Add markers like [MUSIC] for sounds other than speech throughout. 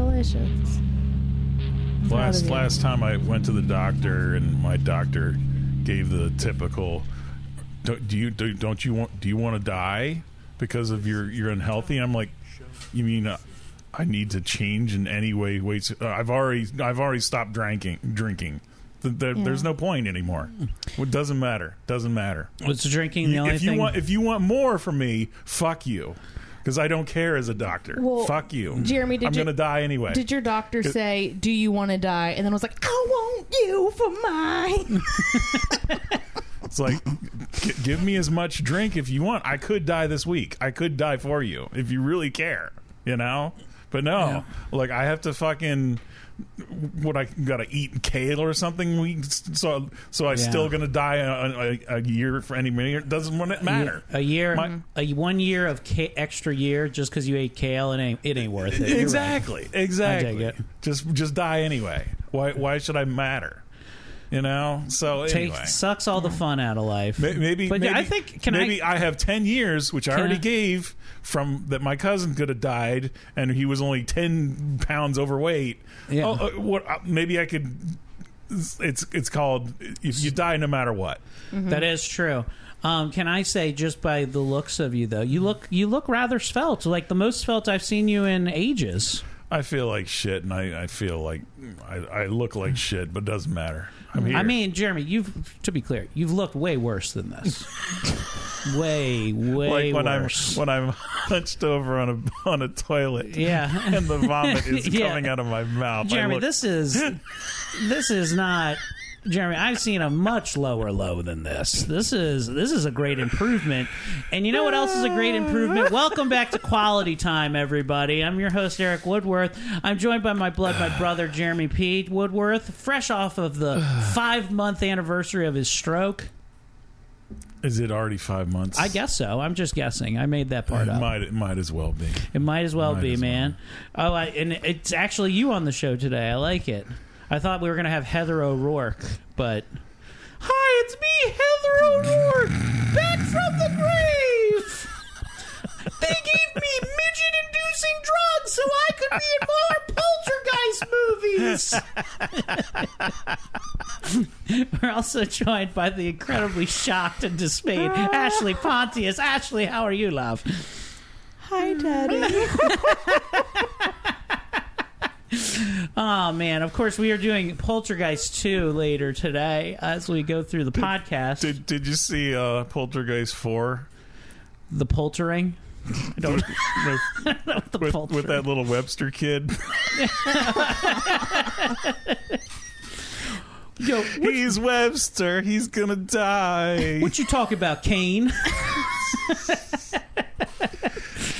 Congratulations. Proud Last last time I went to the doctor, and my doctor gave the typical, "Do do you do, don't you want do you want to die because of your you're unhealthy?" I'm like, "You mean uh, I need to change in any way? Wait, uh, I've already I've already stopped drinking drinking. Th- there- Yeah. There's no point anymore. It doesn't matter. Doesn't matter. Was drinking the only if you thing? want if you want more from me, fuck you. Because I don't care as a doctor. Well, fuck you, Jeremy, did I'm you- gonna die anyway. Did your doctor say, "Do you want to die?" And then I was like, "I want you for mine." [LAUGHS] It's like, g- give me as much drink if you want. I could die this week. I could die for you if you really care, you know? But no, like, I have to fucking. What I gotta eat kale or something? We so so I Yeah. still gonna die a, a, a year for any minute? Doesn't want it matter. A year, My- a one year of ca- extra year just because you ate kale, it ain't it ain't worth it. You're right. Exactly, exactly. it. Just just die anyway. Why why should I matter? You know. So anyway. sucks all the fun out of life. May- Maybe, but maybe I think can maybe I? I, have ten years, which I already I- gave from that my cousin could have died, and he was only ten pounds overweight. Yeah. Oh, uh, what? Uh, maybe I could. It's it's called if you die no matter what. That is true. Um, can I say just by the looks of you though, you look you look rather svelte, like the most svelte I've seen you in ages. I feel like shit, and I, I feel like I, I look like hmm. shit, but it doesn't matter. I'm here. I mean, Jeremy, you've to be clear, you've looked way worse than this. [LAUGHS] way, way worse. like when worse. I'm when I'm hunched over on a on a toilet. Yeah. and the vomit is [LAUGHS] Yeah. coming out of my mouth. I Jeremy, look- this is this is not Jeremy, I've seen a much lower low than this. This is this is a great improvement. And you know what else is a great improvement? Welcome back to Quality Time, everybody. I'm your host Erik Woodworth. I'm joined by my blood, my brother Jeremy P. Woodworth, fresh off of the [SIGHS] five month anniversary of his stroke. Is it already five months? I guess so. I'm just guessing. I made that part it up. might it might as well be. It might as well Might be, as well. man. Oh, I, and it's actually you on the show today. I like it. I thought we were gonna have Heather O'Rourke, but hi, it's me, Heather O'Rourke, back from the grave. They gave me midget-inducing drugs so I could be in more Poltergeist movies. [LAUGHS] We're also joined by the incredibly shocked and dismayed Ashley Pontius. Ashley, how are you, love? Hi, Daddy. [LAUGHS] Oh man! Of course, we are doing Poltergeist two later today as we go through the podcast. Did Did you see uh, Poltergeist four? the poltering. I [LAUGHS] don't with, know what [LAUGHS] the with, poltering. with that little Webster kid. [LAUGHS] Yo, He's Webster. He's gonna die. what you talking about, Kane?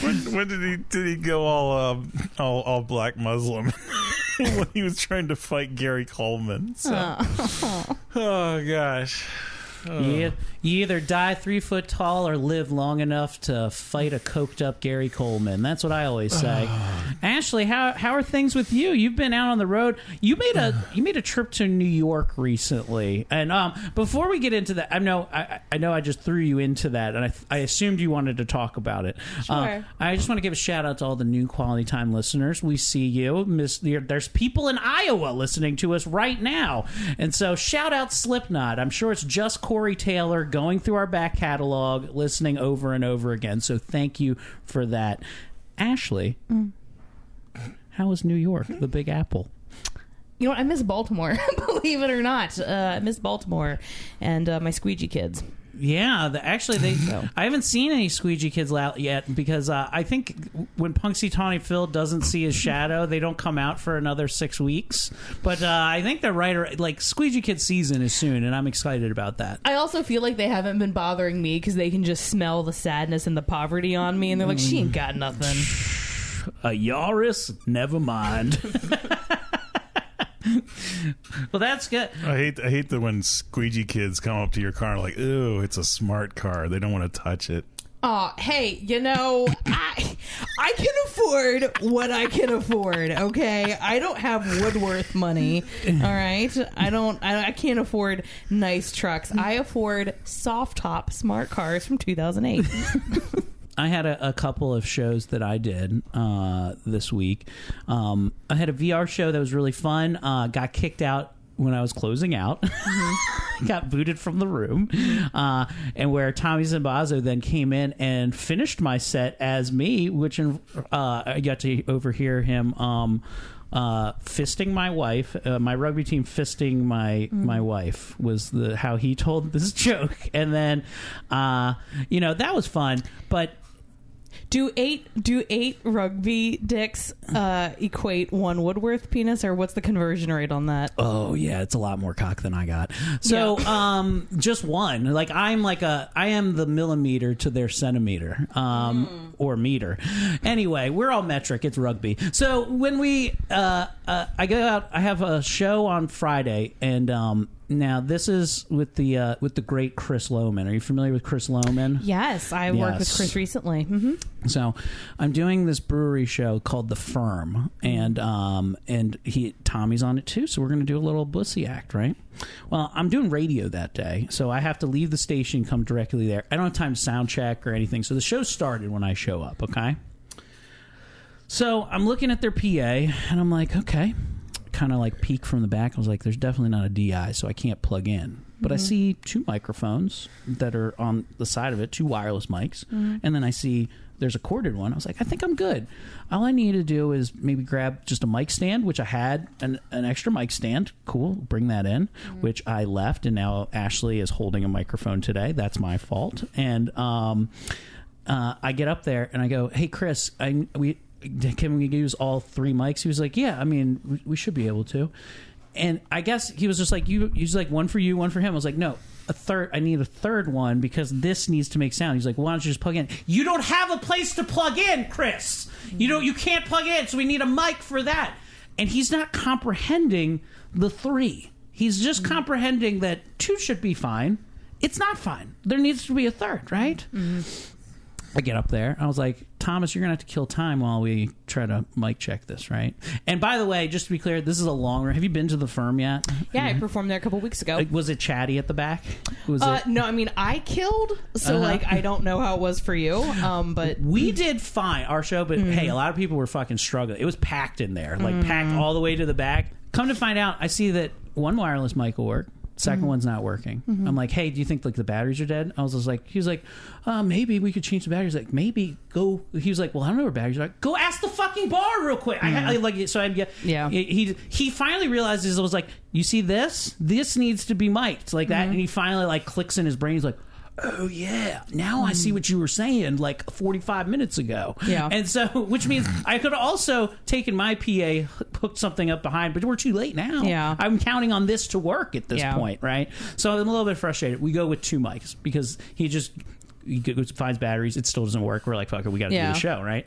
When, when did he did he go all um, all, all black Muslim? [LAUGHS] when he was trying to fight Gary Coleman. So. Oh gosh. You, you either die three foot tall or live long enough to fight a coked up Gary Coleman. That's what I always say. [SIGHS] Ashley, how how are things with you? You've been out on the road. You made a [SIGHS] you made a trip to New York recently, and um, before we get into that, I know I, I know I just threw you into that, and I I assumed you wanted to talk about it. Uh, Sure. I just want to give a shout out to all the new Quality Time listeners. We see you. Miss, there- there's people in Iowa listening to us right now. And so shout out Slipknot. I'm sure it's just Corey Taylor going through our back catalog, listening over and over again. So thank you for that. Ashley, how was New York, the Big Apple? You know? I miss Baltimore. [LAUGHS] Believe it or not, uh, I miss Baltimore and uh, my squeegee kids. Yeah, the, actually, they. [LAUGHS] I haven't seen any squeegee kids out yet because uh, I think when Punxsutawney Phil doesn't see his shadow, they don't come out for another six weeks. But uh, I think they're right. Like squeegee kid season is soon, and I'm excited about that. I also feel like they haven't been bothering me because they can just smell the sadness and the poverty on me, and they're like, "She ain't got nothing." [LAUGHS] A Yaris, never mind. [LAUGHS] [LAUGHS] well, that's good. I hate I hate that when squeegee kids come up to your car and like, ooh, it's a smart car. They don't want to touch it. Oh, hey, you know, I I can afford what I can afford. Okay, I don't have Woodworth money. All right, I don't. I, I can't afford nice trucks. I afford soft top smart cars from 2008. [LAUGHS] I had a, a couple of shows that I did uh, this week. Um, I had a VR show that was really fun. Uh, got kicked out when I was closing out. [LAUGHS] got booted from the room, uh, and where Tommy Zimbazo then came in and finished my set as me, which uh, I got to overhear him. Um, uh, fisting my wife, uh, my rugby team fisting my my wife was the how he told this [LAUGHS] joke, and then uh, you know that was fun. But do eight do eight rugby dicks uh, equate one Woodworth penis, or what's the conversion rate on that? Oh yeah, it's a lot more cock than I got. So [LAUGHS] um just one. Like I'm like a I am the millimeter to their centimeter. Um or meter. Anyway, we're all metric. It's rugby. So when we uh, uh I go out I have a show on Friday and um now this is with the uh with the great Chris Lohman. Are you familiar with Chris Lohman? Yes, I worked with Chris recently. hmm So I'm doing this brewery show called The Firm, and um, and he Tommy's on it too. So we're going to do a little bussy act, right? Well, I'm doing radio that day, so I have to leave the station, come directly there. I don't have time to sound check or anything. So the show started when I show up. Okay. So I'm looking at their PA, and I'm like, okay, kind of like peek from the back. I was like, there's definitely not a DI, so I can't plug in. But I Mhm. see two microphones that are on the side of it, two wireless mics, Mhm. and then I see there's a corded one. I was like, I think I'm good. All I need to do is maybe grab just a mic stand, which I had an, an extra mic stand. Cool, bring that in, which I left, and now Ashley is holding a microphone today. That's my fault. And um, uh, I get up there and I go, "Hey, Chris, I we can we use all three mics?" He was like, "Yeah, I mean, we, we should be able to." And I guess he was just like, "You use like one for you, one for him." I was like, "No." A third, I need a third one because this needs to make sound. He's like, "Why don't you just plug in?" You don't have a place to plug in, Chris. You don't. You can't plug in, so we need a mic for that. And he's not comprehending the three. He's just mm-hmm. comprehending that two should be fine. It's not fine. There needs to be a third, right? Mm-hmm. I get up there. I was like, Thomas, you're gonna have to kill time while we try to mic check this, right? And by the way, just to be clear, this is a long run. Have you been to the firm yet? Yeah, I performed there a couple weeks ago. Like, was it chatty at the back? Was Uh, it? no, I mean I killed, so Uh-huh. like I don't know how it was for you. Um, but [LAUGHS] we did fine our show, but hey, a lot of people were fucking struggling. It was packed in there, like packed all the way to the back. Come to find out, I see that one wireless mic will work. 2nd mm-hmm. one's not working. Mm-hmm. I'm like, hey, do you think like the batteries are dead? I was just like, he was like, uh, maybe we could change the batteries. Like, maybe go. He was like, well, I don't know where batteries are. Go ask the fucking bar real quick. I, mm-hmm. I like so I get Yeah. He he finally realizes it was like, you see this? This needs to be mic'd like that, and he finally like clicks in his brain. He's like. Oh yeah! Now I see hmm. what you were saying like 45 minutes ago. Yeah. and so [LAUGHS] which means I could have also taken my PA, hooked something up behind, but we're too late now. Yeah. I'm counting on this to work at this Yeah. point, right? So I'm a little bit frustrated. We go with two mics because he just he goes, finds batteries. It still doesn't work. We're like, fuck it, we got to Yeah. do the show, right?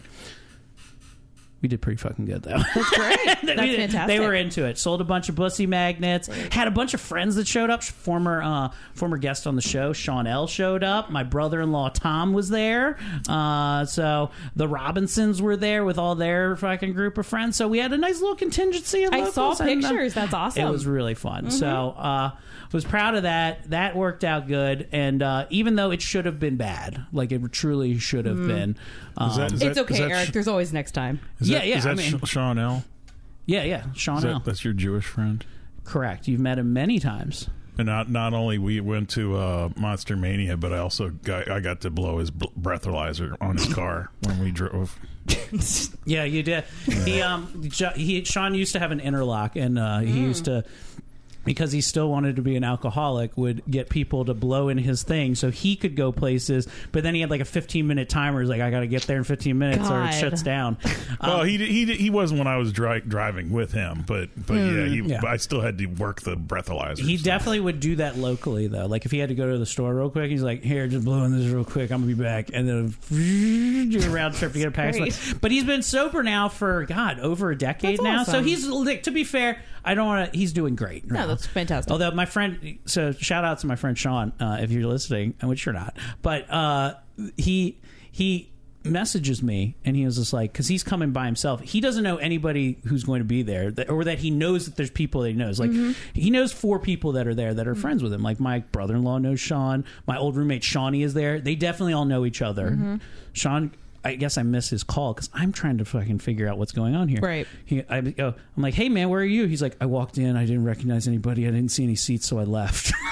We did pretty fucking good though. That's great. [LAUGHS] That's We fantastic. They were into it. Sold a bunch of bussy magnets. Had a bunch of friends that showed up. Former uh, former guest on the show, Sean L, showed up. My brother in law Tom was there. Uh, so the Robinsons were there with all their fucking group of friends. So we had a nice little contingency of I saw and, uh, pictures. That's awesome. It was really fun. Mhm. So uh, was proud of that. That worked out good. And uh, even though it should have been bad, like it truly should have Mm. been. Um, Is that- is It's okay, is that Erik. sh- There's always next time. Is Yeah, that, yeah, Is that I mean- Sean L? yeah, yeah. Sean Is that- L. that's your Jewish friend. Correct. You've met him many times. And not not only we went to uh, Monster Mania, but I also got I got to blow his bl- breathalyzer on his car when we drove. [LAUGHS] Yeah, you did. He um he Sean used to have an interlock, and uh, he used to because he still wanted to be an alcoholic would get people to blow in his thing. So he could go places but then he had like a 15 minute timer. He's like i gotta get there in 15 minutes or it shuts down. [LAUGHS] Well, Um, he he he wasn't when I was dri- driving with him, but but yeah, he, Yeah. I still had to work the breathalyzer. he definitely would do that locally though. Like if he had to go to the store real quick he's like here just blow in this real quick. I'm gonna be back. And then do a round trip to get a pack but he's been sober now for god over a decade That's now. So he's like, to be fair i don't want to he's doing great. No, now. that's fantastic. Although my friend, so shout out to my friend Sean, uh, if you're listening, which you're not, but uh, he he messages me and he was just like because he's coming by himself. He doesn't know anybody who's going to be there that, or that he knows that there's people that he knows. Like he knows four people that are there that are friends with him. Like my brother-in-law knows sean. My old roommate shawnee is there. They definitely all know each other. Sean I guess I miss his call because I'm trying to fucking figure out what's going on here. Right. He, I, I'm like, hey man, where are you? He's like, I walked in, I didn't recognize anybody, I didn't see any seats, so I left. [LAUGHS]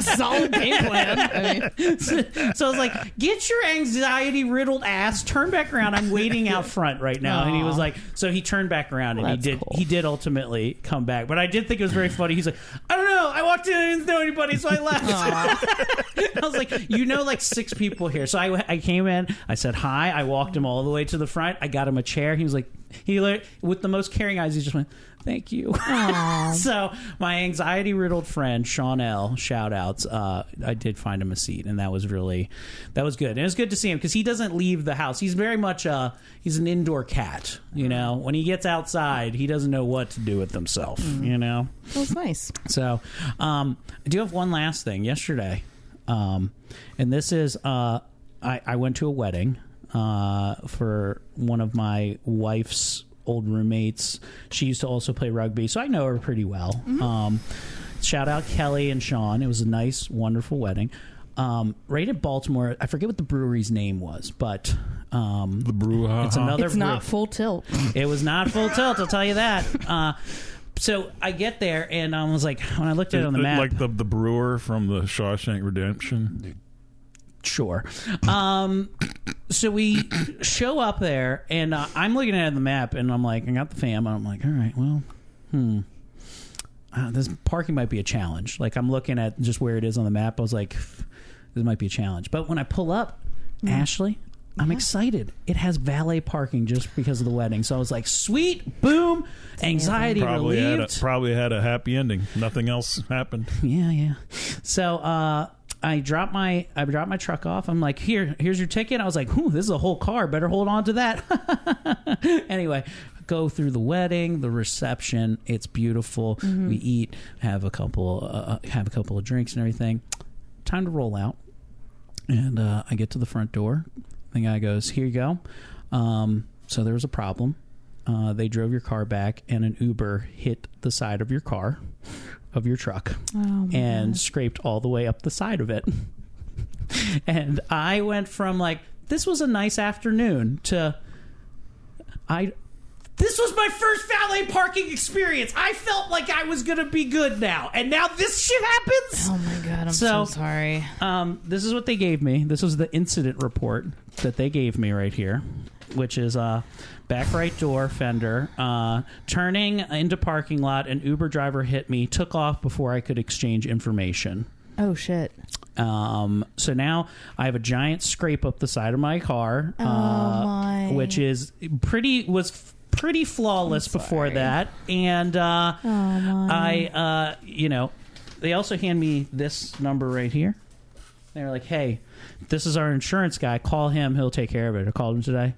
Solid game plan. I mean, so, [LAUGHS] so I was like, get your anxiety riddled ass, turn back around. I'm waiting out front right now. And he was like, so he turned back around and That's he did cool. he did ultimately come back. But I did think it was very funny. He's like, I don't know, I walked in, I didn't know anybody, so I left. [LAUGHS] I was like, you know, like six people here. So I, I came in, I said hi, I walked him all the way to the front, I got him a chair. He was like, he with the most caring eyes, he just went, thank you. [LAUGHS] so my anxiety riddled friend Sean L. Shout outs. Uh, I did find him a seat, and that was really that was good. And it was good to see him because he doesn't leave the house. He's very much a he's an indoor cat. You know, when he gets outside, he doesn't know what to do with himself. You know. that was nice. So, um, I do have one last thing. Yesterday, um, and this is uh, I, I went to a wedding uh, for one of my wife's old roommates. She used to also play rugby, so I know her pretty well. Um, shout out Kelly and Sean. It was a nice, wonderful wedding. Um, right at Baltimore, I forget what the brewery's name was, but um, the brew. it's another. It's not brew- full tilt. it was not full tilt, I'll tell you that. Uh, so I get there and I was like, when I looked at it on the map, like the the brewer from the Shawshank Redemption. Sure. Um, so we show up there and uh, I'm looking at the map and I'm like, I got the fam. I'm like, all right, well, hmm. Uh, this parking might be a challenge. Like I'm looking at just where it is on the map. I was like, this might be a challenge. But when I pull up, Ashley, I'm excited. It has valet parking just because of the wedding. So I was like, sweet, boom, anxiety Probably had a, relieved. probably had a happy ending. Nothing else happened. Yeah, yeah. So uh, I dropped my I dropped my truck off. I'm like, here, here's your ticket. I was like, this is a whole car. Better hold on to that. [LAUGHS] anyway, go through the wedding, the reception. It's beautiful. We eat, have a couple, uh, have a couple of drinks and everything. Time to roll out. And uh, I get to the front door. The guy goes, "Here you go." Um, so there was a problem. Uh, they drove your car back, and an Uber hit the side of your car, of your truck, and scraped all the way up the side of it. [LAUGHS] and I went from like this was a nice afternoon to I. This was my first valet parking experience. I felt like I was gonna be good now, and now this shit happens. Oh my god, I'm So- so, sorry. Um, this is what they gave me. This was the incident report that they gave me right here, which is uh, back right door fender, uh, turning into parking lot. An Uber driver hit me, took off before I could exchange information. Oh shit. Um, so now I have a giant scrape up the side of my car, uh, my. which is pretty was f- pretty flawless before that, and uh, Oh. I, uh, you know, they also hand me this number right here. They're like, "Hey, this is our insurance guy. Call him. He'll take care of it." I called him today.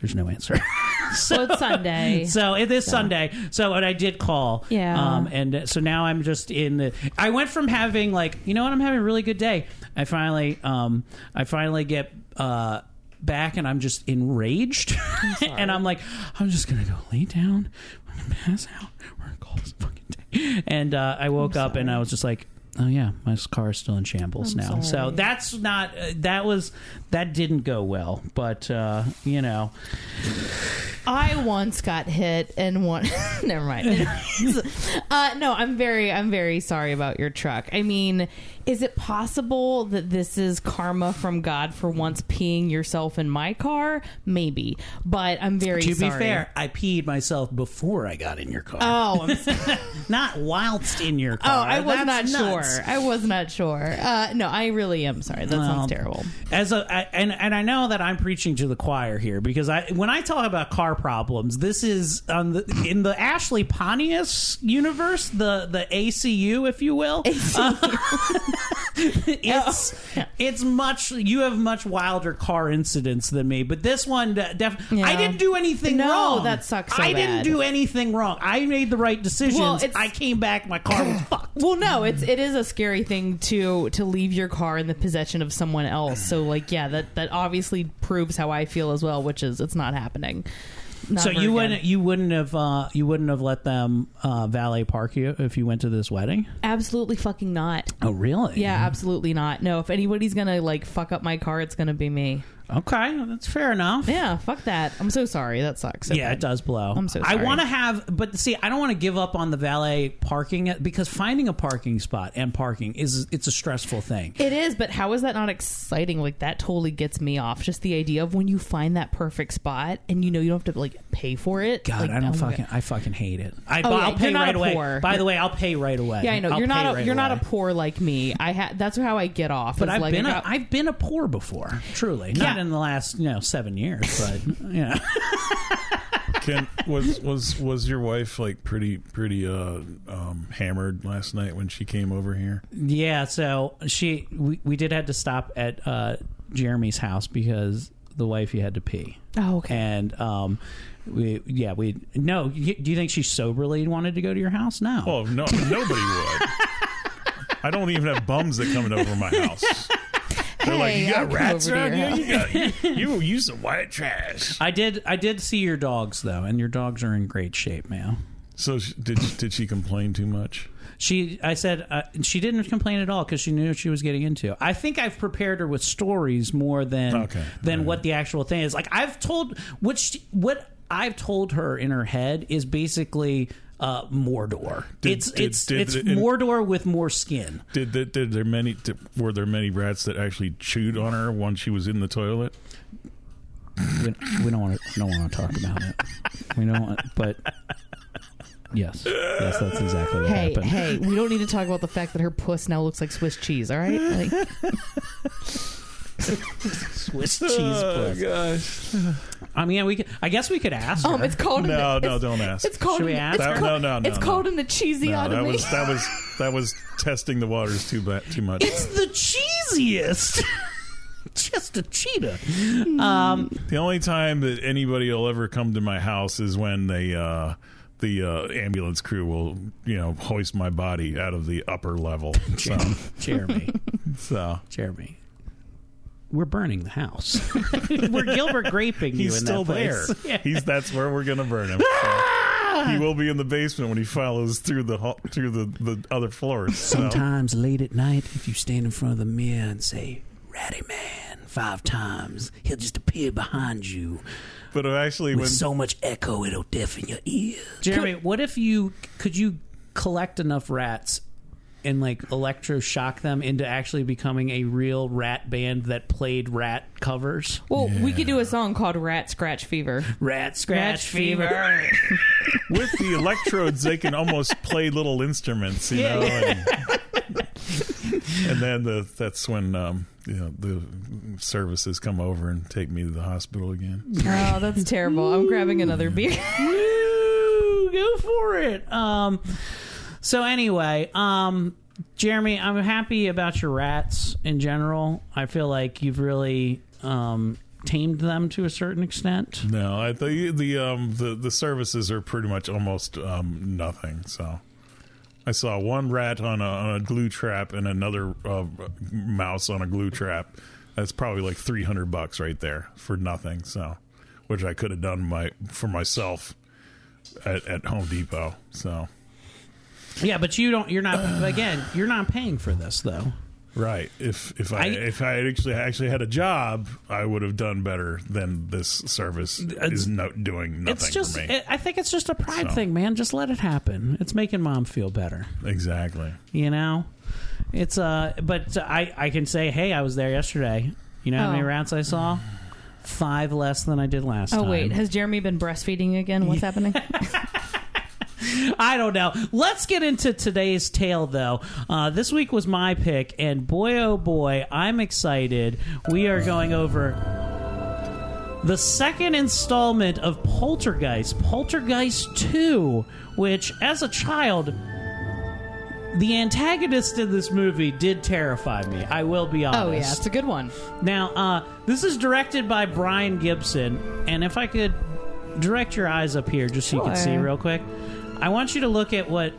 There's no answer. [LAUGHS] So it's Sunday. [LAUGHS] So it is Sunday. So and I did call. Yeah. Um, and uh, so now I'm just in the. I went from having like you know what I'm having a really good day. I finally um I finally get uh back and I'm just enraged [LAUGHS] and I'm like I'm just gonna go lay down. I'm gonna pass out. We're gonna call this fucking day. And uh, I woke up and I was just like. Oh yeah, my car is still in shambles I'm now. So that's not uh, that was that didn't go well. But uh, you know, I once got hit and one. [LAUGHS] never mind. [LAUGHS] uh, no, I'm very, I'm very sorry about your truck. I mean, is it possible that this is karma from God for once peeing yourself in my car? Maybe, but I'm very. to be fair, I peed myself before I got in your car. Oh, I'm [LAUGHS] not whilst in your car. Oh. I was That's not nuts. sure. I was not sure. Uh, no, I really am sorry. That sounds terrible. As a I, and and I know that I'm preaching to the choir here because I when I talk about car problems, this is on the in the Ashley Pontius universe, the the ACU, if you will. Uh, [LAUGHS] [LAUGHS] it's it's much you have much wilder car incidents than me, but this one de- def- Yeah. I didn't do anything No, wrong. that sucks so I didn't do anything wrong. I made the right decisions. Well, I came back, my car was [CLEARS THROAT] fucked. Well, no, it's it is a scary thing to to leave your car in the possession of someone else. So, like, yeah, that that obviously proves how I feel as well, which is it's not happening. So you again. wouldn't you wouldn't have uh, you wouldn't have let them uh, valet park you if you went to this wedding? Absolutely fucking not. Oh, really? Yeah, absolutely not. No, if anybody's gonna like fuck up my car, it's gonna be me. Okay, that's fair enough. Yeah, fuck that. I'm so sorry. That sucks. so yeah, it does blow. I'm so I want to have, but see, I don't want to give up on the valet parking because finding a parking spot and parking is it's a stressful thing. It is, but how is that not exciting? Like that totally gets me off. Just the idea of when you find that perfect spot and you know you don't have to like pay for it. God, like, I don't oh fucking, I fucking hate it. I, Oh, yeah, I'll pay right away. poor. By the way, I'll pay right away. Yeah, I know I'll you're not a right you're not a poor like me. I ha- that's how I get off. But I've like, been a, got- I've been a poor before, truly. Not Yeah. In the last you know seven years, but [LAUGHS] yeah. Can, was was was your wife like pretty pretty uh um hammered last night when she came over here? Yeah, so she we, we did have to stop at uh, Jeremy's house because the wifey had to pee. Oh, okay. And um, we yeah we no. y- Do you think she soberly wanted to go to your house? No. Oh no, nobody would. [LAUGHS] I don't even have bums that come over my house. They're like, you got rats over around your here. You got you, [LAUGHS] you use some white trash. I did I did see your dogs though, and your dogs are in great shape, man. So she, did did she complain too much? She, I said, uh, she didn't complain at all because she knew what she was getting into. I think I've prepared her with stories more than Okay. than what the actual thing is. Like I've told what she, what I've told her in her head is basically uh, Mordor. Did- it's did- it's did- it's and- Mordor with more skin. Did, did, did there many did, were there many rats that actually chewed on her when she was in the toilet? We, we don't want to don't want to talk about it. We don't want, but yes, yes, that's exactly what Hey, happened. hey, we don't need to talk about the fact that her puss now looks like Swiss cheese. All right, like, [LAUGHS] [LAUGHS] Swiss cheese Oh, puss. gosh! I mean, we could, I guess we could ask. um, her. it's called No, an, no, it's, don't ask. It's called Should we an, ask it's her? called, No, no, it's no, called no. an No, cheesiotomy. that was that was that was testing the waters too bad too much. It's the cheesiest. [LAUGHS] Just a cheetah. Um, The only time that anybody will ever come to my house is when they uh the uh, ambulance crew will, you know, hoist my body out of the upper level. So, Jeremy, [LAUGHS] so Jeremy, we're burning the house. [LAUGHS] we're Gilbert graping you he's in still that there. place. [LAUGHS] Yeah. He's that's where we're gonna burn him. So, ah! he will be in the basement when he follows through the ho- through the, the other floors. So. Sometimes late at night, if you stand in front of the mirror and say "Ratty Man" five times, he'll just appear behind you But actually, with when so much echo it'll deafen your ears. Jeremy, what if you could you collect enough rats and like electroshock them into actually becoming a real rat band that played rat covers? well, we could do a song called "Rat Scratch Fever." Rat scratch Scratch fever. [LAUGHS] with the electrodes, they can almost play little instruments, you know. And, and then the, that's when um, you know the services come over and take me to the hospital again. Oh, that's terrible. I'm grabbing another beer. Woo, go for it. Um, so anyway, um, Jeremy, I'm happy about your rats in general. I feel like you've really, um, tamed them to a certain extent. No, I the the um the the services are pretty much almost um nothing. So I saw one rat on a on a glue trap and another uh, mouse on a glue trap. That's probably like three hundred bucks right there for nothing. So, which I could have done my for myself at, at Home Depot. So Yeah, but you don't. You're not. [SIGHS] again, you're not paying for this though. right, if if I, I- if I had actually actually had a job, I would have done better than this service is no, doing nothing it's just. for me. It, I think it's just a pride So. thing, man. Just let it happen. It's making mom feel better. exactly. You know, it's uh. But I I can say, hey, I was there yesterday. You know how many Oh. rats I saw? Five less than I did last Oh time. wait, has Jeremy been breastfeeding again? What's [LAUGHS] happening? [LAUGHS] [LAUGHS] I don't know. Let's get into today's tale, though. Uh, this week was my pick, and boy, oh boy, I'm excited. We are going over the second installment of Poltergeist, Poltergeist 2, which, as a child, the antagonist in this movie did terrify me. I will be honest. oh yeah, it's a good one. Now, uh, this is directed by Brian Gibson, and if I could direct your eyes up here just so you can see real quick, I want you to look at what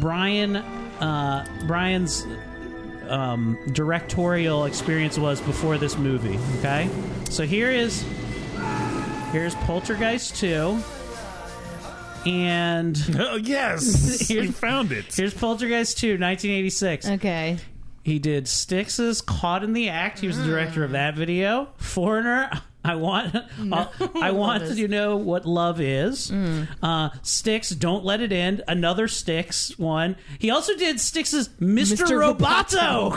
Brian uh, Brian's um, directorial experience was before this movie. Okay, so here is here's Poltergeist two, and [LAUGHS] Oh yes, [LAUGHS] Here's- you found it. here's Poltergeist two, 1986. Okay. He did Styx's "Caught in the Act." He was the director of that video. Foreigner. [LAUGHS] I want. I'll- [LAUGHS] I [LAUGHS] want to know what love is. Uh, Styx. Don't let it end. Another Styx one. He also did Styx's "Mr. Mr. Roboto."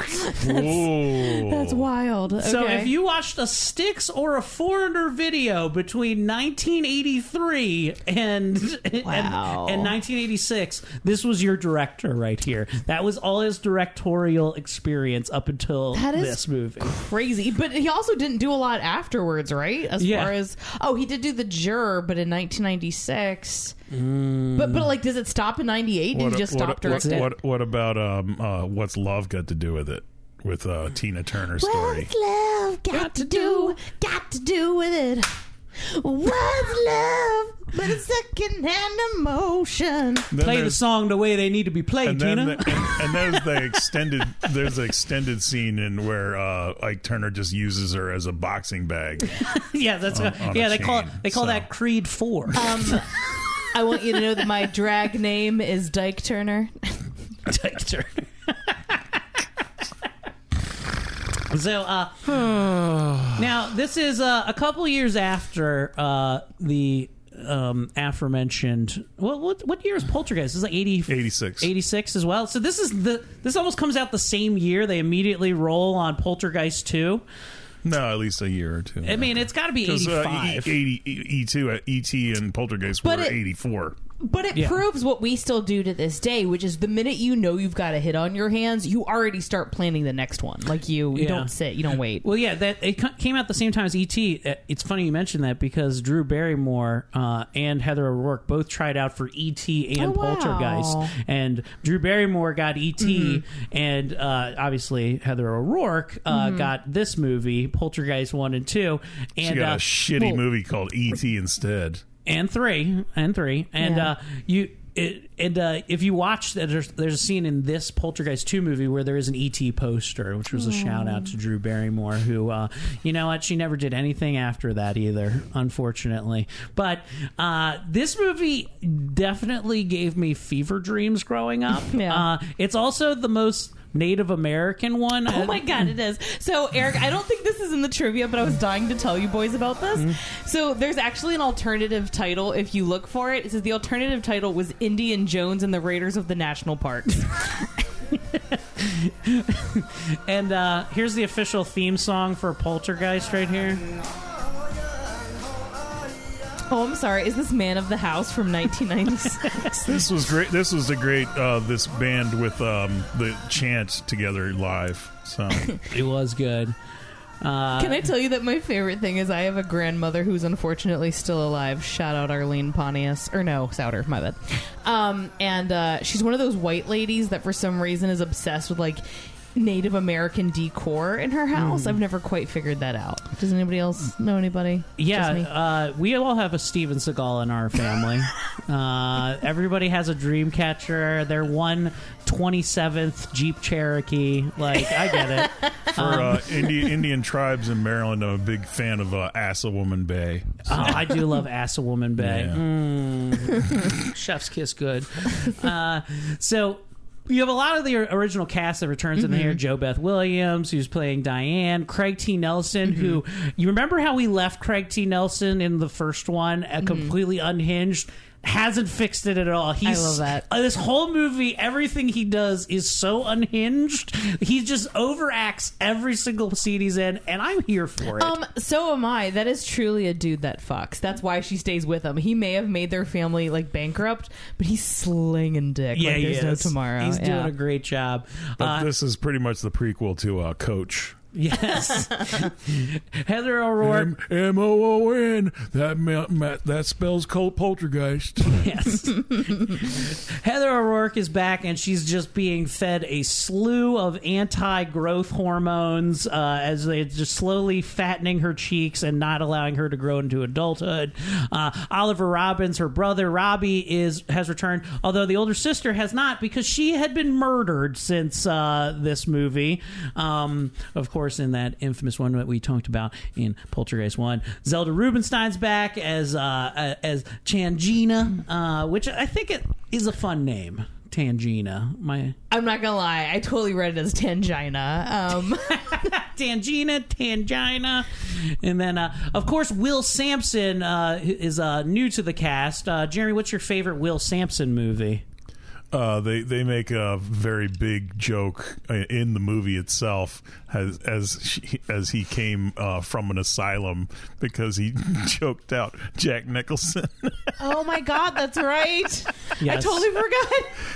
Ooh. That's wild. Okay. So if you watched a Styx or a Foreigner video between 1983 and and, Wow. and 1986, this was your director right here. That was all his directorial experience up until That is this movie. crazy, but he also didn't do a lot afterwards, right? As Yeah. far as oh, he did do the Juror, but in 1996. But but like, does it stop in 98? Did he just stop what, directing? what, what about um, uh, what's love got to do with it? With uh, Tina Turner's story. What's love got to do? Got to do with it. What's love but it's a second-hand emotion? Then Play the there's- song the way they need to be played, And then Tina. the, and, [LAUGHS] and there's the extended there's an extended scene in where uh, Ike Turner just uses her as a boxing bag. [LAUGHS] yeah, that's on- on a yeah. They call it, chain, they call so. that Creed Four. Um, I want you to know that my drag name is Dyke Turner. [LAUGHS] Dyke Turner. So, uh, now this is uh, a couple years after uh, the um, aforementioned. Well, what what year is Poltergeist? This is like 80, 86. 86 as well. So this is the this almost comes out the same year. They immediately roll on Poltergeist two. No, at least a year or two. I mean, it's got to be eighty uh, five. E, E two, uh, ET and Poltergeist But were it- eighty four. But it Yeah. proves what we still do to this day, which is the minute you know you've got a hit on your hands, you already start planning the next one. Like you, you Yeah. don't sit, you don't wait. Well, yeah, that it came out the same time as ET. Uh, It's funny you mentioned that because Drew Barrymore uh, and Heather O'Rourke both tried out for ET and Oh, wow. Poltergeist, and Drew Barrymore got ET, and uh, obviously Heather O'Rourke uh, got this movie, Poltergeist one and two, She and got uh, a shitty well- movie called ET instead. And three and three. And Yeah. uh you it, and uh, if you watch that there's, there's a scene in this poltergeist 2 movie where there is an et poster which was a shout out to drew barrymore who uh, you know what? She never did anything after that either unfortunately. But uh, this movie definitely gave me fever dreams growing up. [LAUGHS] Yeah. uh, it's also the most native american one Oh my god, it is. So, Erik, I don't think this is in the trivia, but I was dying to tell you boys about this. Mm-hmm. So, there's actually an alternative title if you look for it. It says the alternative title was Indian Jones and the Raiders of the National Parks. [LAUGHS] [LAUGHS] and uh, here's the official theme song for poltergeist right here oh, I'm sorry. Is this Man of the House from 1996? [LAUGHS] This was great. This was a great uh, this band with um, the chant together live. So [LAUGHS] it was good uh, Can I tell you that my favorite thing is I have a grandmother who's unfortunately still alive. Shout out Arlene Pontius. Or no, Souter, my bad. Um, and uh, she's one of those white ladies that for some reason is obsessed with like Native American decor in her house. Mm. I've never quite figured that out. Does anybody else know anybody? Yeah, Just me? uh, we all have a Steven Seagal in our family. [LAUGHS] uh, everybody has a dream catcher. They're one 27th Jeep Cherokee. Like, I get it. [LAUGHS] For uh, Indi- Indian tribes in Maryland, I'm a big fan of uh, Assawoman Bay. Oh, I do love Ass a Woman Bay. Yeah. Mm. [LAUGHS] Chef's kiss good. Uh, so you have a lot of the original cast that returns in here. JoBeth Williams, who's playing Diane, Craig T. Nelson, who you remember how we left Craig T. Nelson in the first one, uh, completely unhinged. Hasn't fixed it at all. He's, love that. uh, this whole movie, everything he does is so unhinged. He just overacts every single scene he's in, and I'm here for it. Um, so am I. That is truly a dude that fucks. That's why she stays with him. He may have made their family like bankrupt, but he's slinging dick. yeah, like he there's no tomorrow. He's Yeah. doing a great job. But Uh, this is pretty much the prequel to uh, Coach. Yes. [LAUGHS] Heather O'Rourke. M O O N. That ma- ma- that spells cold poltergeist. Yes. [LAUGHS] Heather O'Rourke is back and she's just being fed a slew of anti growth hormones uh, as they're just slowly fattening her cheeks and not allowing her to grow into adulthood. Uh, Oliver Robbins, her brother Robbie, is has returned, although the older sister has not because she had been murdered since uh, this movie. Um, of course, in that infamous one that we talked about in Poltergeist 1. Zelda Rubinstein's back as uh, as Changina, uh, which I think it is a fun name. Tangina. My I'm not gonna lie. I totally read it as Tangina. Um, [LAUGHS] Tangina, Tangina. And then, uh, of course, Will Sampson uh, is uh, new to the cast. Uh, Jeremy, what's your favorite Will Sampson movie? Uh, they they make a very big joke uh, in the movie itself as as she, as he came uh, from an asylum because he [LAUGHS] choked out Jack Nicholson, [LAUGHS] oh my god, that's right. I totally forgot.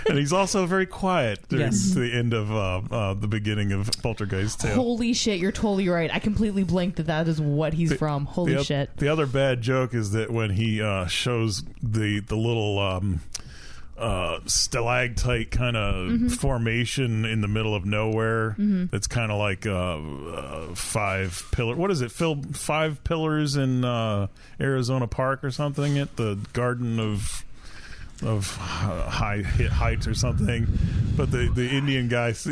and he's also very quiet during Yes. the end of uh, uh, the beginning of Poltergeist too. Holy shit, you're totally right. I completely blinked that that is what he's from. Holy the, oth- shit. The other bad joke is that when he uh, shows the the little um, uh, stalactite kind of Mm-hmm. formation in the middle of nowhere, it's kind of like uh, uh, five pillar. What is it? Phil, five pillars in uh, Arizona Park or something at the Garden of of uh, high hit heights or something. But the the Indian guy. [LAUGHS]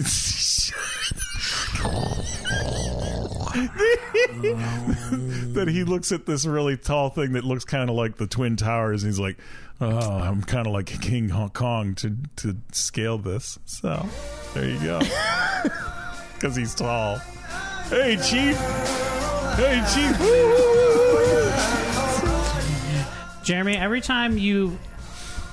that he looks at this really tall thing that looks kind of like the twin towers and he's like oh i'm kind of like king hong kong to to scale this. So there you go. [LAUGHS] Because he's tall. Hey chief. Hey chief. Jeremy, every time you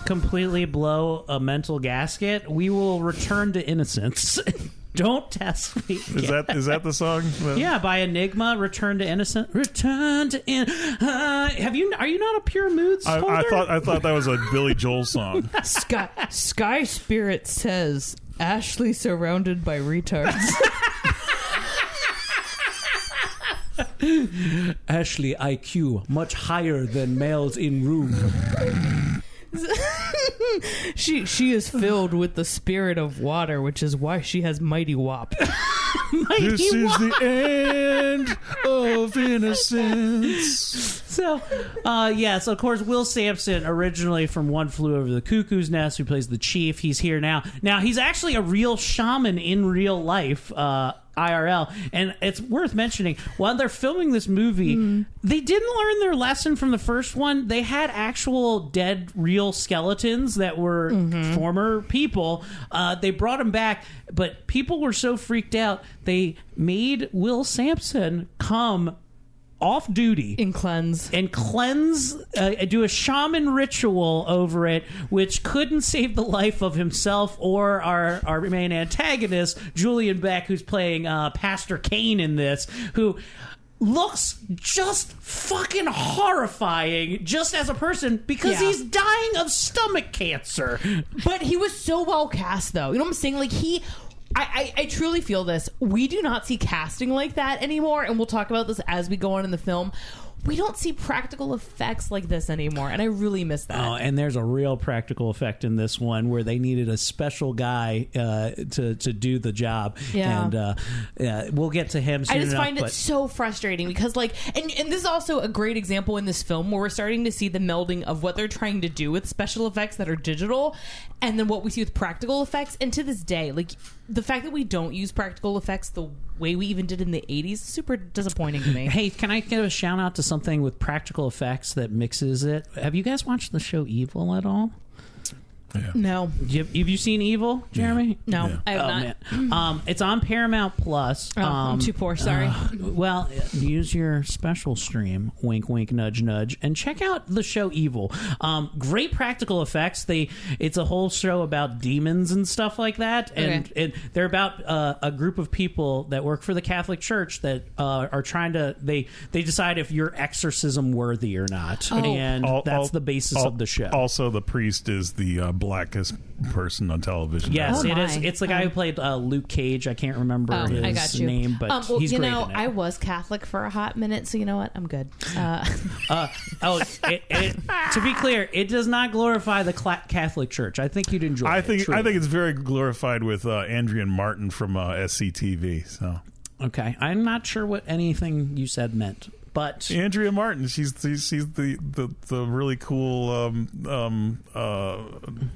completely blow a mental gasket, we will return to innocence. [LAUGHS] Don't test me. is that is that the song [LAUGHS] Yeah, by Enigma, Return to Innocent. Return to in. Uh, have you? Are you not a pure moods I. I thought I thought that was a Billy Joel song. [LAUGHS] Sky, Sky Spirit says Ashley surrounded by retards. [LAUGHS] Ashley IQ much higher than males in room. [LAUGHS] she she is filled with the spirit of water, which is why she has mighty wop. [LAUGHS] this is the end of innocence. So, uh, yes, of course, Will Sampson, originally from One Flew Over the Cuckoo's Nest, who plays the chief, he's here now. Now, he's actually a real shaman in real life. Uh, IRL, and it's worth mentioning while they're filming this movie, they didn't learn their lesson from the first one. They had actual dead, real skeletons that were former people. Uh, they brought them back, but people were so freaked out they made Will Sampson come off duty and cleanse. and cleanse, uh, do a shaman ritual over it, which couldn't save the life of himself or our, our main antagonist, Julian Beck, who's playing uh, Pastor Kane in this, who looks just fucking horrifying just as a person because Yeah. he's dying of stomach cancer. But he was so well cast, though. You know what I'm saying? Like he. I, I, I truly feel this. We do not see casting like that anymore, and we'll talk about this as we go on in the film. We don't see practical effects like this anymore, and I really miss that. Oh, and there's a real practical effect in this one where they needed a special guy uh, to to do the job. Yeah. and uh, yeah, we'll get to him. Soon I just enough, find it so frustrating because, like, and, and this is also a great example in this film where we're starting to see the melding of what they're trying to do with special effects that are digital and then what we see with practical effects. And to this day, like, the fact that we don't use practical effects the way we even did in the 80s super disappointing to me. [LAUGHS] Hey, can I give a shout out to something with practical effects that mixes it? Have you guys watched the show Evil at all? No. Have have you seen Evil, Jeremy? No, Yeah. I have oh, not. Man. Um, it's on Paramount Plus. Oh, I'm Um, too poor, sorry. uh, well, use your special stream, wink, wink, nudge, nudge, and check out the show Evil. Um, great practical effects. They it's a whole show about demons and stuff like that, and, Okay. and they're about uh, a group of people that work for the Catholic Church that uh, are trying to they they decide if you're exorcism worthy or not, Oh. and Al- that's al- the basis al- of the show. Also, the priest is the uh, blackest person on television. Yes, Oh it is. my. It's the guy who played uh, Luke Cage. I can't remember Oh, his I got you. name, but um, well, he's you great know, in it. I was Catholic for a hot minute, so you know what? I'm good. Uh, [LAUGHS] Uh, oh, it, it, to be clear, it does not glorify the Cla- Catholic Church. I think you'd enjoy. I it, think I think it's very glorified with uh, Andrea Martin from uh, SCTV. So okay. I'm not sure what anything you said meant, but Andrea Martin, she's she's, she's the, the the really cool um, um, uh,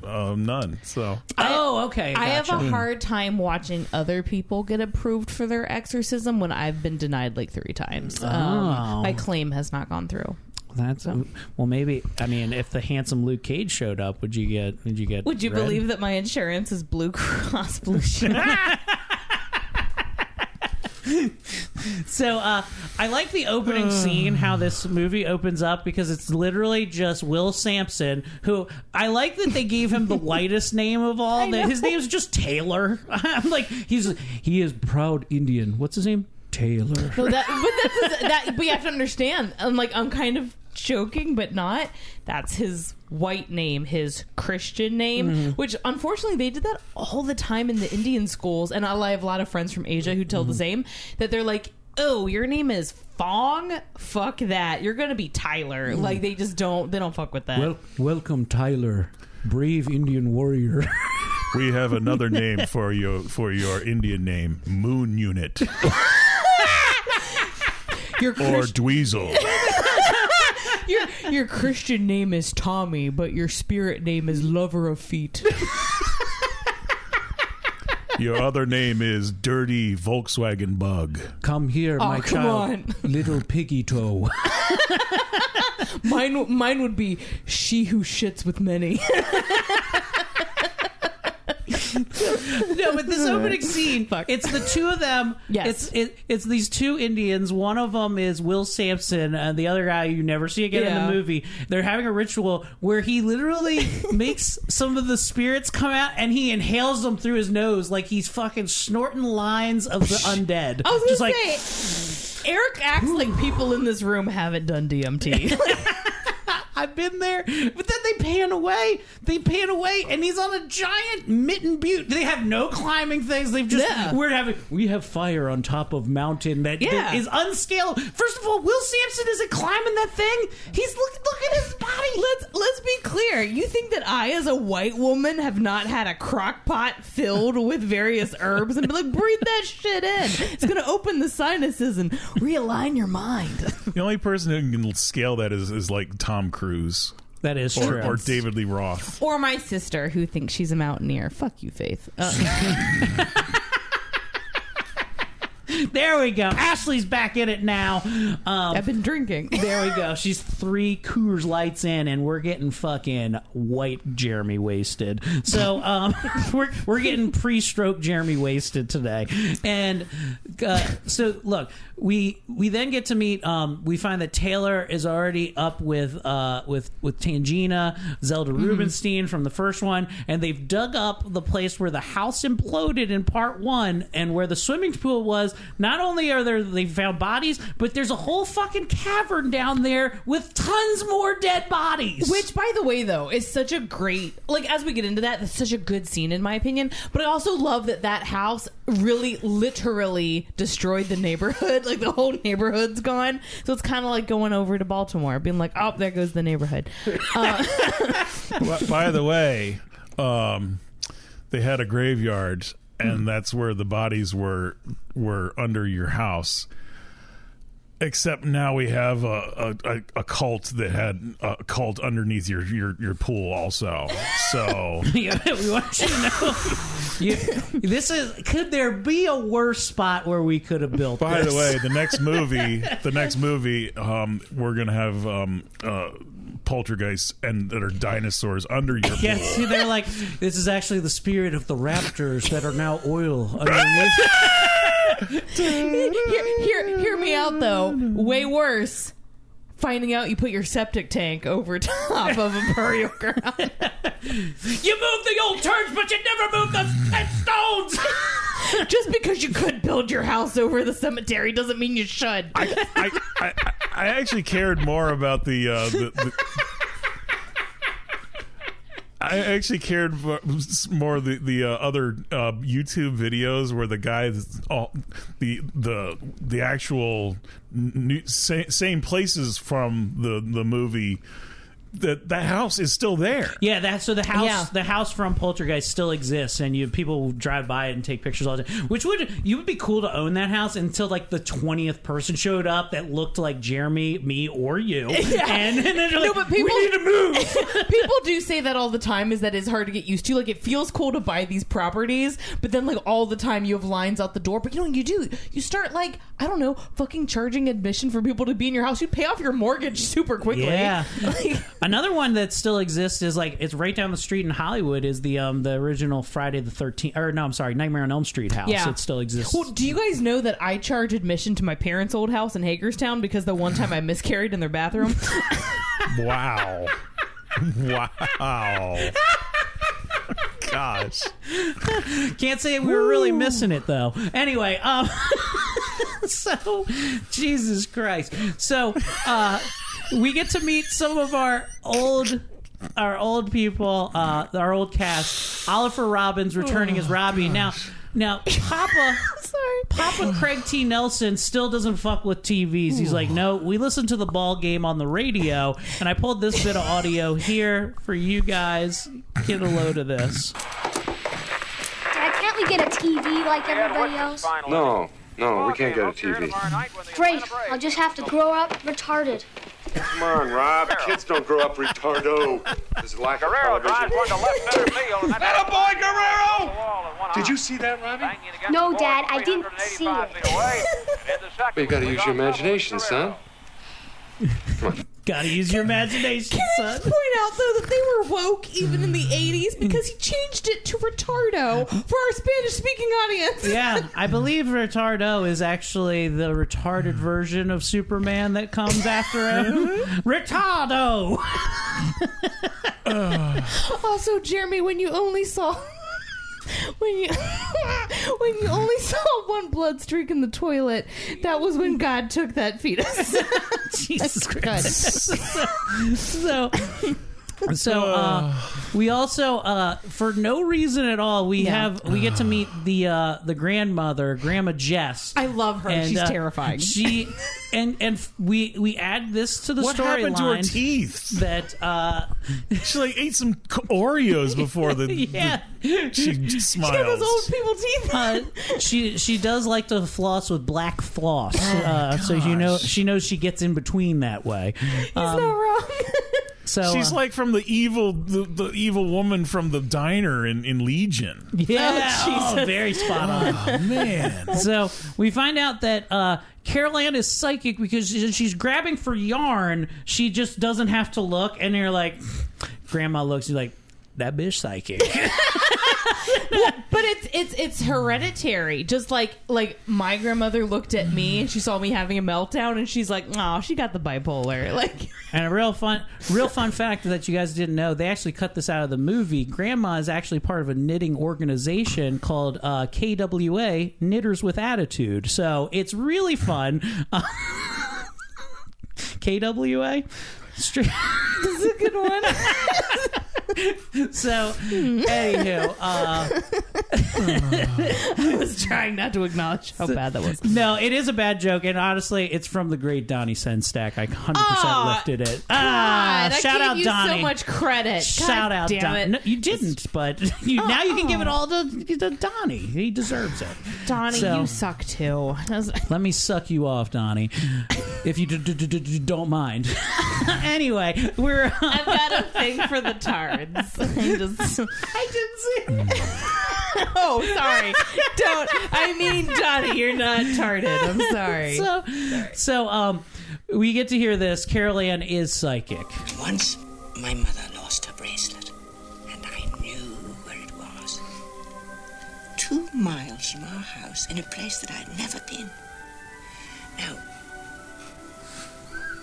uh, nun. So oh, okay. I have a hard time watching other people get approved for their exorcism when I've been denied like three times. Oh. Um, my claim has not gone through. That's well, maybe. I mean, if the handsome Luke Cage showed up, would you get? Would you get? Would you red? believe that my insurance is Blue Cross Blue Shield? [LAUGHS] [LAUGHS] [LAUGHS] So uh, I like the opening [SIGHS] scene, how this movie opens up because it's literally just Will Sampson, who I like that they gave him the [LAUGHS] whitest name of all. That his name's just Taylor. [LAUGHS] I'm like, he's he is proud Indian. What's his name? Taylor. No, that, but that's that. But you have to understand. I'm like I'm kind of joking, but not. That's his white name, his Christian name. Mm-hmm. Which unfortunately they did that all the time in the Indian schools, and I have a lot of friends from Asia who tell the Mm-hmm. same. That they're like, "Oh, your name is Fong. Fuck that. You're gonna be Tyler." Mm. Like they just don't. They don't fuck with that. Well, welcome, Tyler, brave Indian warrior. [LAUGHS] we have another name for you for your Indian name, Moon Unit [LAUGHS] your or Christ- Dweezil. Your your Christian name is Tommy, but your spirit name is Lover of Feet. Your other name is Dirty Volkswagen Bug. Come here, Aw, my come child, on. little piggy toe. mine mine would be she who shits with many. [LAUGHS] no, but this opening scene, it's the two of them. Yes. It's it, it's these two Indians. One of them is Will Sampson, and the other guy you never see again in Yeah. the movie. They're having a ritual where he literally [LAUGHS] makes some of the spirits come out and he inhales them through his nose like he's fucking snorting lines of the undead. I was gonna Just like say, Erik acts like people in this room haven't done DMT. [LAUGHS] I've been there, but then they pan away. They pan away, and he's on a giant mitten butte. They have no climbing things. They've just Yeah. we're having we have fire on top of mountain that, Yeah. that is unscalable. First of all, Will Sampson isn't climbing that thing. He's look look at his body. let's let's be clear. You think that I, as a white woman, have not had a crock pot filled with various herbs and be like, breathe that shit in. It's gonna open the sinuses and realign your mind. The only person who can scale that is, is like Tom Cruise That is or, true. or David Lee Roth. Or my sister, who thinks she's a mountaineer. Fuck you, Faith. Uh, [LAUGHS] there we go. Ashley's back in it now. Um, I've been drinking. there we go. She's three Coors Lights in, and we're getting fucking white Jeremy wasted. So um, [LAUGHS] we're we're getting pre-stroke Jeremy wasted today. And uh, so look, we we then get to meet. Um, we find that Taylor is already up with uh, with with Tangina, Zelda Rubinstein from the first one, and they've dug up the place where the house imploded in part one, and where the swimming pool was. Not only are there they found bodies, but there's a whole fucking cavern down there with tons more dead bodies. Which, by the way, though, is such a great like as we get into that, that's such a good scene in my opinion. But I also love that that house really, literally destroyed the neighborhood. [LAUGHS] Like the whole neighborhood's gone. So it's kind of like going over to Baltimore, being like, "Oh, there goes the neighborhood." [LAUGHS] Uh, By- By the way, um, they had a graveyard, and that's where the bodies were were under your house. Except now we have a, a, a, cult that had a cult underneath your, your, your pool also. So [LAUGHS] Yeah, we want you to know. You, this is. Could there be a worse spot where we could have built? By this? the way, the next movie, [LAUGHS] the next movie, um, we're gonna have um, uh, poltergeists and that are dinosaurs under your Yeah, pool. see, they're like, this is actually the spirit of the raptors that are now oil [LAUGHS] underneath. Hear, hear, hear me out though. Way worse. Finding out you put your septic tank over top of a burial [LAUGHS] ground. you moved the old turds, but you never moved the headstones. [LAUGHS] Just because you could build your house over the cemetery doesn't mean you should. I, I, I, I actually cared more about the, uh, the, the I actually cared for- more the the uh, other uh, YouTube videos where the guys all the the the actual new, same, same places from the the movie that that house is still there. Yeah, that so the house Yeah. the house from Poltergeist still exists, and you people drive by it and take pictures all the time. Which would you would be cool to own that house until like the twentieth person showed up that looked like Jeremy, me, or you, [LAUGHS] Yeah. and, and then they're No, like, but people- we need to move. [LAUGHS] People do say that all the time is that it's hard to get used to. Like it feels cool to buy these properties, but then like all the time you have lines out the door. But you know what you do? You start like, I don't know, fucking charging admission for people to be in your house. You pay off your mortgage super quickly. Yeah. [LAUGHS] Like, Another one that still exists is like it's right down the street in Hollywood is the um the original Friday the Thirteenth or no I'm sorry Nightmare on Elm Street house. Yeah. It still exists. Well, do you guys know that I charge admission to my parents' old house in Hagerstown because the one time I miscarried in their bathroom? [LAUGHS] Wow. wow. Gosh. Can't say we were really missing it though. Anyway, um, [LAUGHS] so Jesus Christ. So uh, we get to meet some of our old. Our old people, uh, our old cast. Oliver Robbins returning as Robbie. Now, now, Papa, [LAUGHS] Sorry. Papa Craig T. Nelson still doesn't fuck with TVs. He's like, no, we listen to the ball game on the radio, and I pulled this bit of audio here for you guys. Get a load of this. Dad, can't we get a TV like everybody else? No, no, we can't get a TV. Great. I'll just have to grow up retarded. Come on, Rob. Kids don't grow up retardo. There's a lack of television. That a boy, Guerrero! Did you see that, Robbie? No, Dad, I didn't see it. Well, you gotta use your imagination, son. [LAUGHS] Gotta use your imagination, Can I son. just point out though that they were woke even in the '80s mm. because he changed it to retardo for our Spanish-speaking audience. Yeah, [LAUGHS] I believe Retardo is actually the retarded version of Superman that comes after him. [LAUGHS] Uh-huh. Retardo! [LAUGHS] Also, Jeremy, when you only saw when you [LAUGHS] when you only saw one blood streak in the toilet, that was when God took that fetus. [LAUGHS] Jesus [LAUGHS] Christ. so [LAUGHS] so uh, [SIGHS] we also uh, for no reason at all we Yeah. have we get to meet [SIGHS] the uh, the grandmother grandma jess I love her. And, She's uh, terrifying. she and and f- we we add this to the What happened to her storyline teeth? that uh [LAUGHS] She like ate some c- Oreos before the, [LAUGHS] yeah the she She smiles. those old people teeth. uh, she she does like to floss with black floss, uh, so you know she knows she gets in between that way. He's Um, not wrong. So She's uh, like from the evil the, the evil woman from the diner in, in Legion. yeah, Oh, oh, very spot on. Oh man. [LAUGHS] so we find out that uh, Carol Anne is psychic because she's grabbing for yarn. She just doesn't have to look, and you're like, Grandma looks, you're like, that bitch psychic. [LAUGHS] Well, but it's it's it's hereditary. Just like like my grandmother looked at me and she saw me having a meltdown and she's like, "Oh, she got the bipolar." [LAUGHS] Like And a real fun, real fun fact that you guys didn't know: they actually cut this out of the movie. Grandma is actually part of a knitting organization called uh, KWA Knitters with Attitude. So it's really fun. [LAUGHS] Uh, KWA. This is a good one. [LAUGHS] [LAUGHS] so, anywho, uh, [LAUGHS] I was trying not to acknowledge how bad that was. no, it is a bad joke, and honestly, it's from the great Donnie Senstak. I 100% Aw, lifted it. Ah, God, I shout gave out you Donnie. so much credit. Shout God out damn Donnie. it. No, you didn't, but [LAUGHS] you, now you can give it all to, to Donnie. He deserves it. Donnie, So- you suck too. Let me suck you off, Donnie, if you d- d- d- d- don't mind. anyway, we're. I've got a thing for the tards. [LAUGHS] I just [LAUGHS] I didn't see. [LAUGHS] Oh, sorry. Don't. I mean, Johnny, you're not tarded. I'm sorry. So, so um, we get to hear this. Carol Anne is psychic. Once my mother lost her bracelet, and I knew where it was. Two miles from our house, in a place that I'd never been. Now,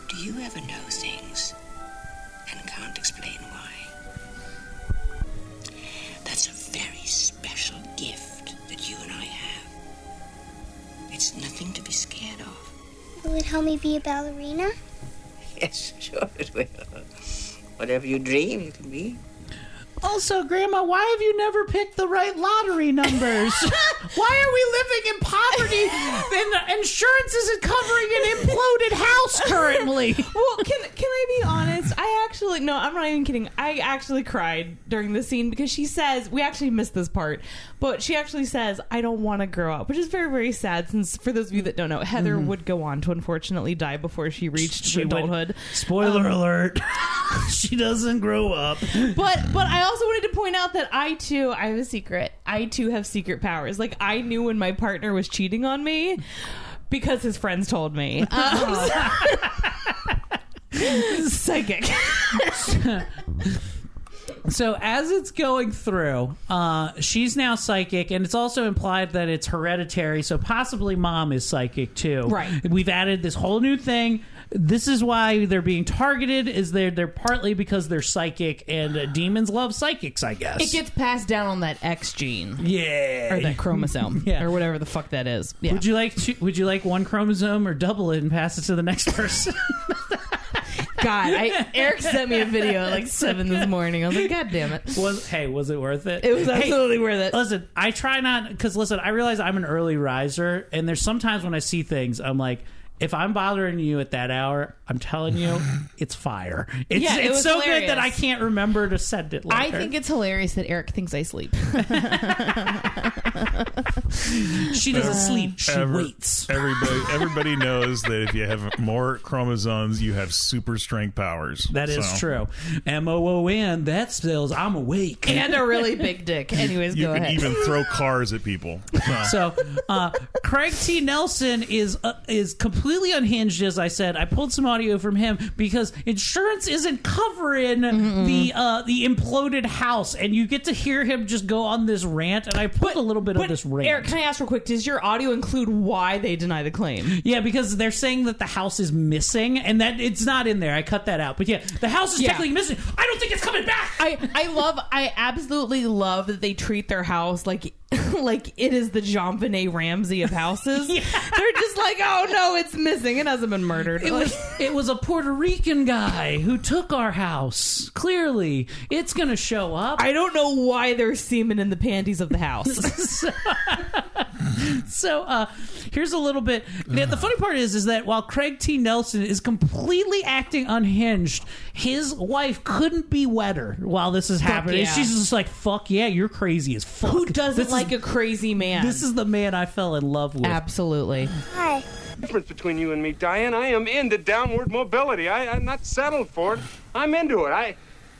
do you ever know things and can't explain It's nothing to be scared of. Will it help me be a ballerina? Yes, [LAUGHS] sure it will. Whatever you dream, you can be. Also, Grandma, why have you never picked the right lottery numbers? [LAUGHS] why are we living in poverty and insurance isn't covering an imploded house currently? well, can can I be honest? I actually no, I'm not even kidding. I actually cried during the scene because she says we actually missed this part, but she actually says I don't want to grow up, which is very very sad. Since for those of you that don't know, Heather Mhm. would go on to unfortunately die before she reached She would. adulthood. Spoiler Um, alert. [LAUGHS] she doesn't grow up. but but I also wanted to point out that I too I have a secret. I too have secret powers. Like I knew when my partner was cheating on me because his friends told me. [LAUGHS] Um, [LAUGHS] psychic. So as it's going through, uh, she's now psychic, and it's also implied that it's hereditary. So possibly mom is psychic too. Right. We've added this whole new thing. This is why they're being targeted. Is they're they're partly because they're psychic, and uh, demons love psychics. I guess It gets passed down on that X gene. Yeah. Or that chromosome. [LAUGHS] Yeah. Or whatever the fuck that is. Yeah. Would you like to, Would you like one chromosome or double it and pass it to the next person? [LAUGHS] God, I, Erik sent me a video at like seven this morning. I was like, God damn it. was hey, was it worth it? It was Hey, absolutely worth it. Listen, I try not because listen, I realize I'm an early riser, and there's sometimes when I see things, I'm like. If I'm bothering you at that hour, I'm telling you, [LAUGHS] it's fire. It's, Yeah, it it's was so good that I can't remember to send it. I think it's hilarious that Erik thinks I sleep. [LAUGHS] she doesn't sleep; she Ever- waits. Everybody, [LAUGHS] everybody knows that if you have more chromosomes, you have super strength powers. That is So, true. M O O N. That spells I'm awake. and a really big dick. Anyways, You go can ahead. even throw cars at people. So, uh, Craig T. Nelson is uh, is completely unhinged. As I said, I pulled some audio from him because insurance isn't covering the uh, the imploded house, and you get to hear him just go on this rant. And I put a little bit of this rant. Erik, can I ask real quick? Does your audio include why they deny the claim? yeah, because they're saying that the house is missing, and that it's not in there. I cut that out, but yeah, the house is Yeah. technically missing. I don't think it's coming back. I I love I absolutely love that they treat their house like [LAUGHS] like it is the JonBenét Ramsey of houses. [LAUGHS] They're just like, oh no, it's missing. It hasn't been murdered. It Like- was it was a Puerto Rican guy who took our house. Clearly, it's going to show up. I don't know why there's semen in the panties of the house. [LAUGHS] [LAUGHS] so uh, here's a little bit. The, the funny part is, is that while Craig T. Nelson is completely acting unhinged, his wife couldn't be wetter while this is happening. yeah. She's just like, "Fuck yeah, you're crazy as fuck." Who doesn't This is- like a crazy man? This is the man I fell in love with. absolutely. Hi. difference between you and me, Diane. I am into downward mobility. I, I'm not settled for it. I'm into it. I,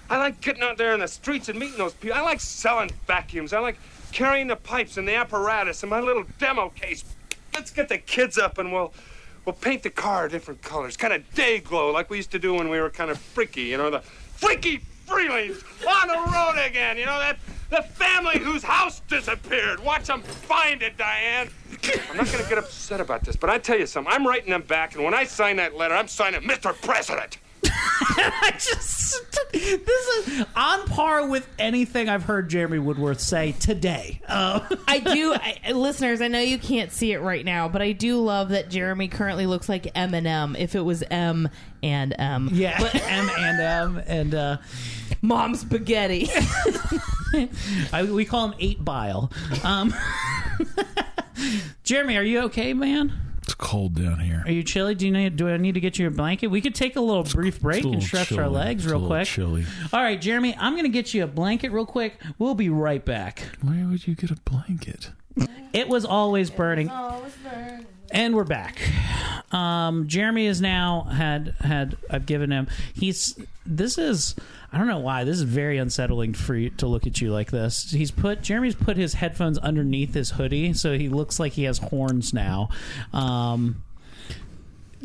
I like getting out there in the streets and meeting those people. I like selling vacuums. I like carrying the pipes and the apparatus in my little demo case. Let's get the kids up and we'll, we'll paint the car different colors, kind of day glow, like we used to do when we were kind of freaky. You know, the freaky freelings on the road again. You know that The family whose house disappeared. Watch them find it, Diane. I'm not going to get upset about this, but I tell you something. I'm writing them back, and when I sign that letter, I'm signing Mr. President. [LAUGHS] I just this is on par with anything I've heard Jeremy Woodworth say today. Uh, I [LAUGHS] do, I, listeners. I know you can't see it right now, but I do love that Jeremy currently looks like Eminem. If it was M and M, yeah, [LAUGHS] M and M and uh, Mom Spaghetti. I, we call him Eight Bile. Um, Jeremy, are you okay, man? It's cold down here. Are you chilly? Do you need? Do I need to get you a blanket? We could take a little brief break and stretch our legs It's real quick. chilly. All right, Jeremy, I'm going to get you a blanket real quick. We'll be right back. Why would you get a blanket? It was always burning. And we're back. Um, Jeremy is now had had I've given him. He's this is I don't know why this is very unsettling for you to look at you like this. He's put Jeremy's put his headphones underneath his hoodie, so he looks like he has horns now. Um,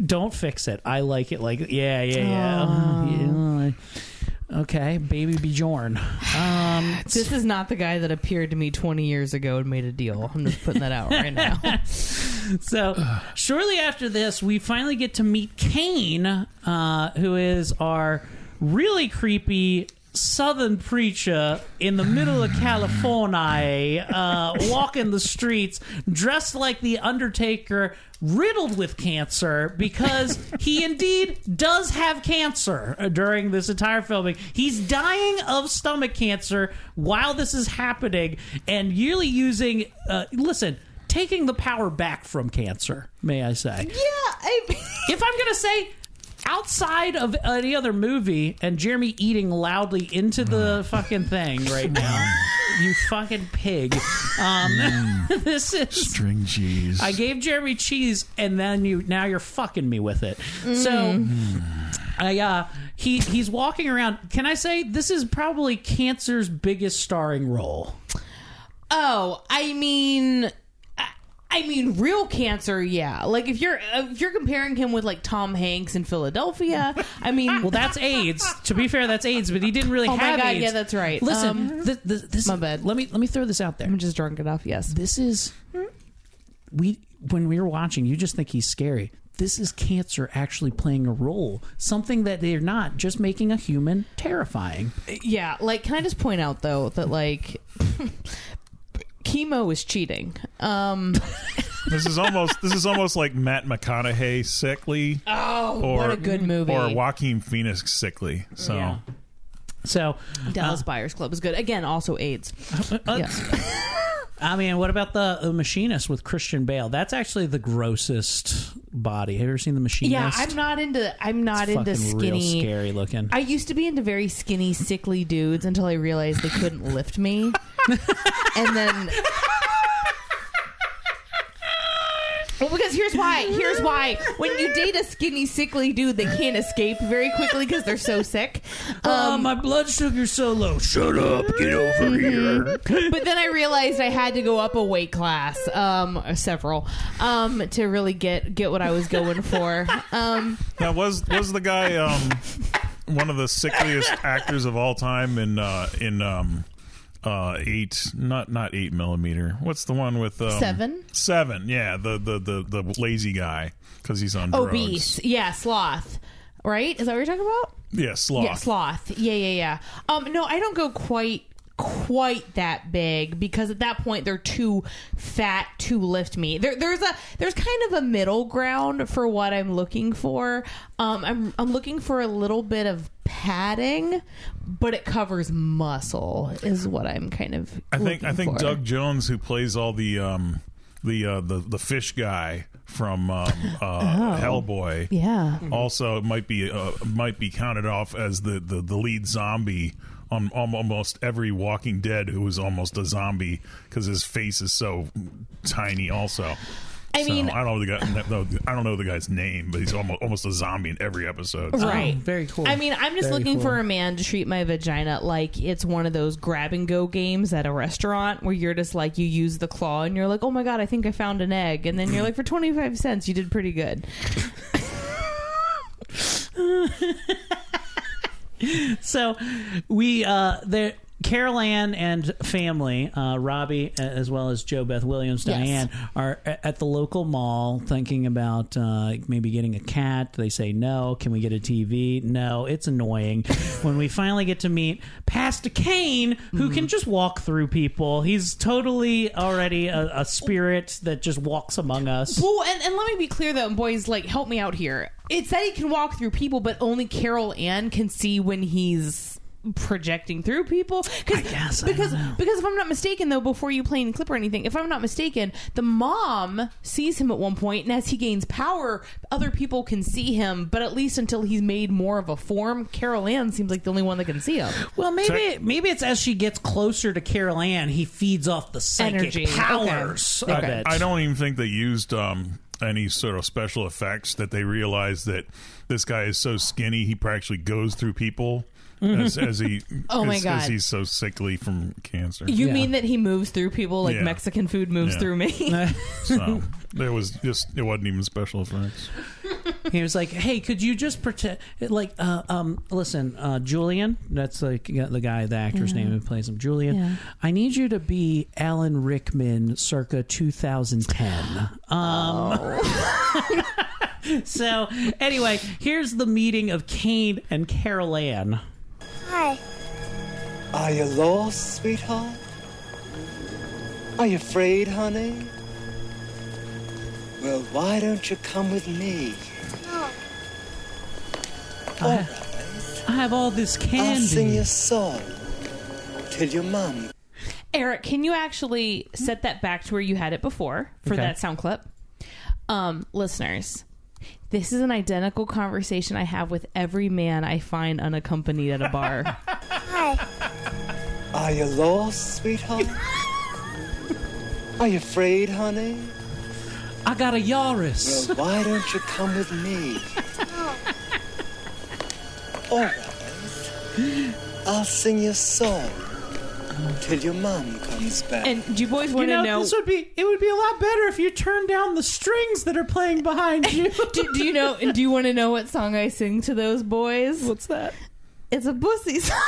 don't fix it. I like it like yeah yeah yeah. yeah. Okay, baby Bjorn. Um, [SIGHS] this is not the guy that appeared to me 20 years ago and made a deal. I'm just putting that out right now. [LAUGHS] So shortly after this, we finally get to meet Kane, uh, who is our really creepy southern preacher in the middle of California, uh, walking the streets, dressed like the Undertaker, riddled with cancer because he indeed does have cancer uh, during this entire filming. He's dying of stomach cancer while this is happening, and really using. Uh, listen. Taking the power back from cancer, may I say? Yeah, I, if I'm gonna say outside of any other movie and Jeremy eating loudly into the fucking thing right [LAUGHS] now, you fucking pig. Um, [LAUGHS] this is String cheese. I gave Jeremy cheese, and then you now you're fucking me with it. So. I uh he he's walking around. Can I say this is probably cancer's biggest starring role? Oh, I mean, I- mean, real cancer, yeah. Like if you're uh, if you're comparing him with like Tom Hanks in Philadelphia, I mean, Well, that's AIDS. to be fair, that's AIDS, but he didn't really Oh my have God, AIDS. yeah, that's right. Listen, Um, th- th- this, my bad. Let me let me throw this out there. I'm just drunk enough. Yes, This is we when we were watching. You just think he's scary. This is cancer actually playing a role, something that they're not just making a human terrifying. yeah. Like, can I just point out though that like [LAUGHS] chemo is cheating. Um, [LAUGHS] This is almost this is almost like Matt McConaughey sickly. Oh, or, what a good movie. Or Joaquin Phoenix sickly. So Yeah. So Dallas uh, Buyers Club is good. Again, also AIDS. Uh, uh, yeah. [LAUGHS] I mean, what about the, the Machinist with Christian Bale? That's actually the grossest body. Have you ever seen the Machinist? Yeah, I'm not into. I'm not It's into skinny. real scary looking. I used to be into very skinny, sickly dudes until I realized they couldn't lift me, and then. Well, because here's why. Here's why. When you date a skinny, sickly dude, they can't escape very quickly because they're so sick. oh, my blood sugar's so low. Shut up. Get over here. but then I realized I had to go up a weight class, um, several, um, to really get get what I was going for. Um, now was was the guy um one of the sickliest actors of all time in uh in um uh eight not not eight millimeter what's the one with um, Seven? seven yeah the the the, the lazy guy because he's on drugs. obese, yeah, sloth. Right? Is that what you're talking about? yeah sloth Yeah, sloth. Yeah, yeah, yeah. Um, no, I don't go quite quite that big because at that point they're too fat to lift me. There, there's a there's kind of a middle ground for what I'm looking for. Um, I'm I'm looking for a little bit of padding, but it covers muscle is what I'm kind of. I think I think for. Doug Jones, who plays all the um, the uh, the the fish guy from um, uh, [LAUGHS] Hellboy, Yeah. also might be uh, might be counted off as the, the, the lead zombie on al- almost every Walking Dead who is almost a zombie because his face is so tiny. Also, I So, mean- I don't know the guy. I don't know the guy's name, but he's almost almost a zombie in every episode. Oh, right. very cool. I mean, I'm just Very looking cool. for a man to treat my vagina like it's one of those grab and go games at a restaurant where you're just like, you use the claw and you're like, oh my God, I think I found an egg. And then you're like, for 25 cents, you did pretty good. [LAUGHS] [LAUGHS] [LAUGHS] so we uh there Carol Anne and family, uh, Robbie as well as JoBeth Williams, Yes. Diane, are at the local mall thinking about uh, maybe getting a cat. They say no. Can we get a TV? No. It's annoying. [LAUGHS] when we finally get to meet Pastor Kane, who Mm-hmm. can just walk through people, he's totally already a, a spirit that just walks among us. Well, and, and let me be clear though, boys, like help me out here. It's that he can walk through people, but only Carol Anne can see when he's projecting through people. Cause, guess, I because don't know. because if I'm not mistaken though, before you play any clip or anything, if I'm not mistaken, the mom sees him at one point, and as he gains power, other people can see him. But at least until he's made more of a form, Carol Anne seems like the only one that can see him. Well, maybe maybe it's as she gets closer to Carol Anne, he feeds off the psychic Energy. Powers of Okay. it. I don't even think they used um, any sort of special effects that they realized that this guy is so skinny he actually goes through people as, as he [LAUGHS] Oh my as, God. as he's so sickly from cancer. You mean that he moves through people like Yeah. Mexican food moves Yeah. through me? [LAUGHS] so there was just it wasn't even special effects. He was like, "Hey, could you just pretend like uh, um listen, uh Julian, that's like the guy, the actor's Yeah. name who plays him, Julian. Yeah. I need you to be Alan Rickman circa 2010." Um [LAUGHS] So, anyway, here's the meeting of Kane and Carol Anne. Hi. Are you lost, sweetheart? Are you afraid, honey? Well, why don't you come with me? I, I have all this candy. I'll sing candy. you a song till your mom. Erik, can you actually set that back to where you had it before for Okay. that sound clip? Um, listeners, this is an identical conversation I have with every man I find unaccompanied at a bar. Hi. [LAUGHS] Are you lost, sweetheart? Are you afraid, honey? I got a Yaris. Well, why don't you come with me? [LAUGHS] All right. I'll sing you a song till your mom comes back. and do you boys want to know, know? this would be it would be a lot better if you turned down the strings that are playing behind you. [LAUGHS] do, do you know? And Do you want to know what song I sing to those boys? What's that? It's a pussy song.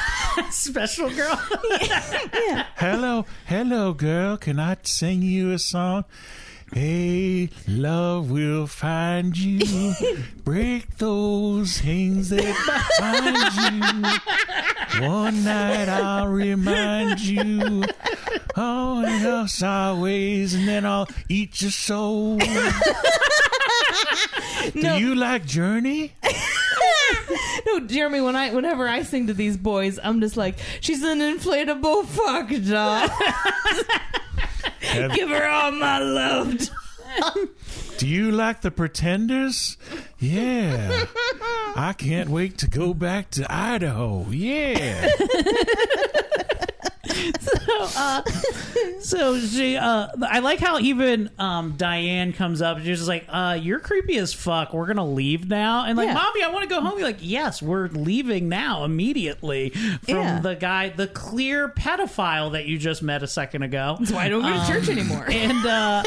[LAUGHS] Special girl. [LAUGHS] yeah. Hello, hello, girl. Can I sing you a song? Hey, love will find you. [LAUGHS] Break those things that bind you. One night I'll remind you. Oh, and else always, and then I'll eat your soul. [LAUGHS] Do you like Journey? [LAUGHS] no, Jeremy. When I, whenever I sing to these boys, I'm just like, she's an inflatable fuck doll. Have- Give her all my love. Do you like the Pretenders? Yeah. I can't wait to go back to Idaho. Yeah. [LAUGHS] [LAUGHS] so, uh, [LAUGHS] so she, uh, I like how even um, Diane comes up and she's just like, uh, "You're creepy as fuck. We're gonna leave now." And like, Yeah. "Mommy, I want to go home." You're like, "Yes, we're leaving now immediately." From Yeah. the guy, the clear pedophile that you just met a second ago. That's why I don't go to church anymore. [LAUGHS] And uh,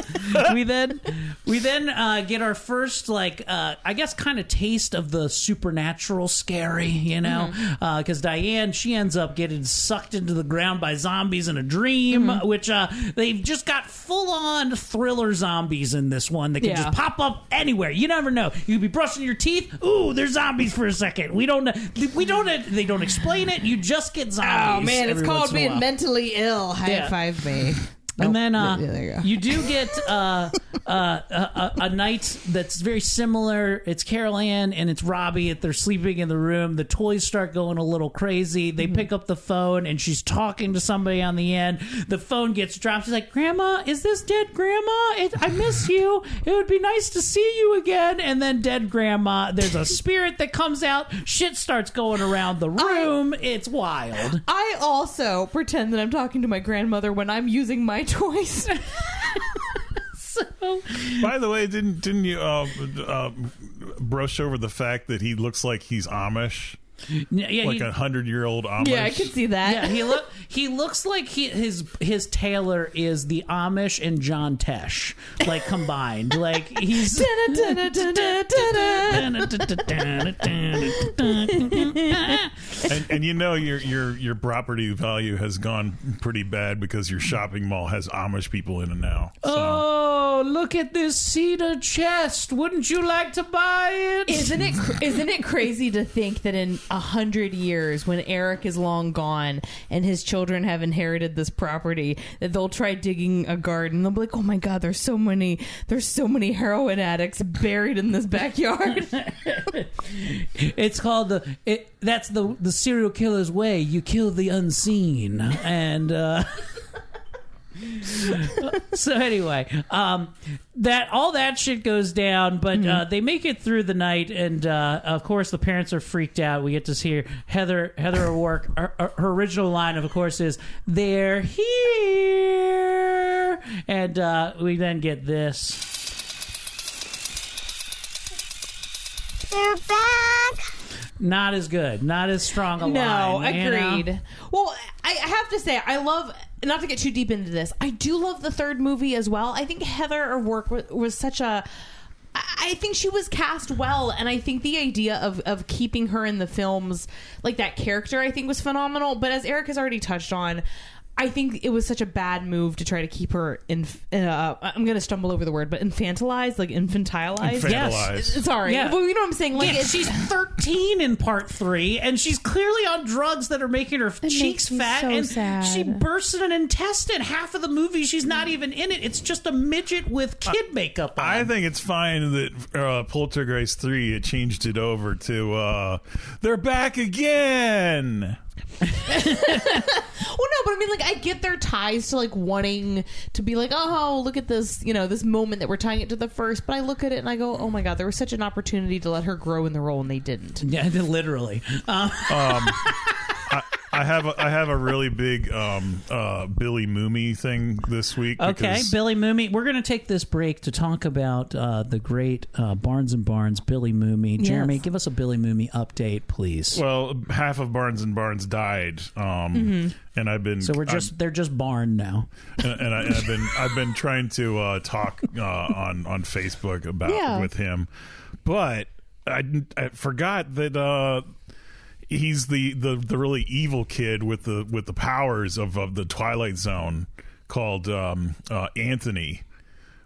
we then we then uh, get our first like uh, I guess kind of taste of the supernatural scary, you know, Mm-hmm. because Diane she ends up getting sucked into the ground by zombies in a dream, Mm-hmm. which uh, they've just got full on thriller zombies in this one that can Yeah. just pop up anywhere. You never know. You could be brushing your teeth. Ooh, there's zombies for a second. We don't know. we don't they don't explain it. You just get zombies. Oh man, it's called once in a being mentally ill. High Yeah. five me. And then uh, Yeah, you you do get uh, uh, a, a, a night that's very similar. It's Carol Anne and it's Robbie. They're sleeping in the room. The toys start going a little crazy. They Mm-hmm. pick up the phone and she's talking to somebody on the end. The phone gets dropped. She's like, "Grandma, is this dead Grandma? It, I miss [LAUGHS] you. It would be nice to see you again." And then dead Grandma. There's a spirit that comes out. Shit starts going around the room. it's wild. I also pretend that I'm talking to my grandmother when I'm using my [LAUGHS] toys. [LAUGHS] so By the way, didn't didn't you uh, uh, brush over the fact that he looks like he's Amish? Yeah, like he- a hundred year old Amish. Yeah, I can see that. Yeah, he look he looks like he, his his tailor is the Amish and John Tesh like combined. Like he's [LAUGHS] and, and you know your your your property value has gone pretty bad because your shopping mall has Amish people in it now. Oh, look at this cedar chest! Wouldn't you like to buy it? Isn't it cr- isn't it crazy to think that in a hundred years, when Erik is long gone and his children have inherited this property, that they'll try digging a garden? They'll be like, "Oh my God, there's so many, there's so many heroin addicts buried in this backyard." [LAUGHS] It's called the it. That's the the serial killer's way. You kill the unseen, and uh, [LAUGHS] [LAUGHS] so anyway, um, that all that shit goes down, but uh, they make it through the night, and uh, of course the parents are freaked out. We get to hear Heather Heather O'Rourke. Her, her- her original line, of course, is "They're here," and uh, we then get this. They're back. Not as good, not as strong a no, line. you know? agreed. Well, I I have to say, I love. Not to get too deep into this, I do love the third movie as well. I think Heather O'Rourke was, was such a. I think she was cast well, and I think the idea of of keeping her in the films like that character, I think, was phenomenal. But as Erik has already touched on. I think it was such a bad move to try to keep her in. Uh, I'm going to stumble over the word, but infantilized, like infantilized. Infantilized. Yes. Sorry, Yeah. well, you know what I'm saying. Like yeah, she's 13 in part three, and she's clearly on drugs that are making her cheeks fat, so and sad. she bursts in an intestine. Half of the movie, she's not even in it. It's just a midget with kid makeup on. I think it's fine that uh, Poltergeist 3 it changed it over to uh, they're back again. [LAUGHS] Well, no, but I mean, like, I get their ties to like wanting to be like, oh, look at this, you know, this moment that we're tying it to the first. But I look at it and I go, oh my god, there was such an opportunity to let her grow in the role, and they didn't. [LAUGHS] yeah, literally. Uh, Um, [LAUGHS] I, I have a, I have a really big um, uh, Billy Mumy thing this week. okay, Billy Mumy. We're going to take this break to talk about uh, the great uh, Barnes and Barnes Billy Mumy. Jeremy, give us a Billy Mumy update, please. Well, half of Barnes and Barnes died, um, Mhm. and I've been so we're I'm- just they're just barn now. and, and, I, and I've been I've been trying to uh, talk uh, on on Facebook about Yeah. with him, but I, I forgot that uh, he's the, the the really evil kid with the with the powers of, of the Twilight Zone called um, uh, Anthony.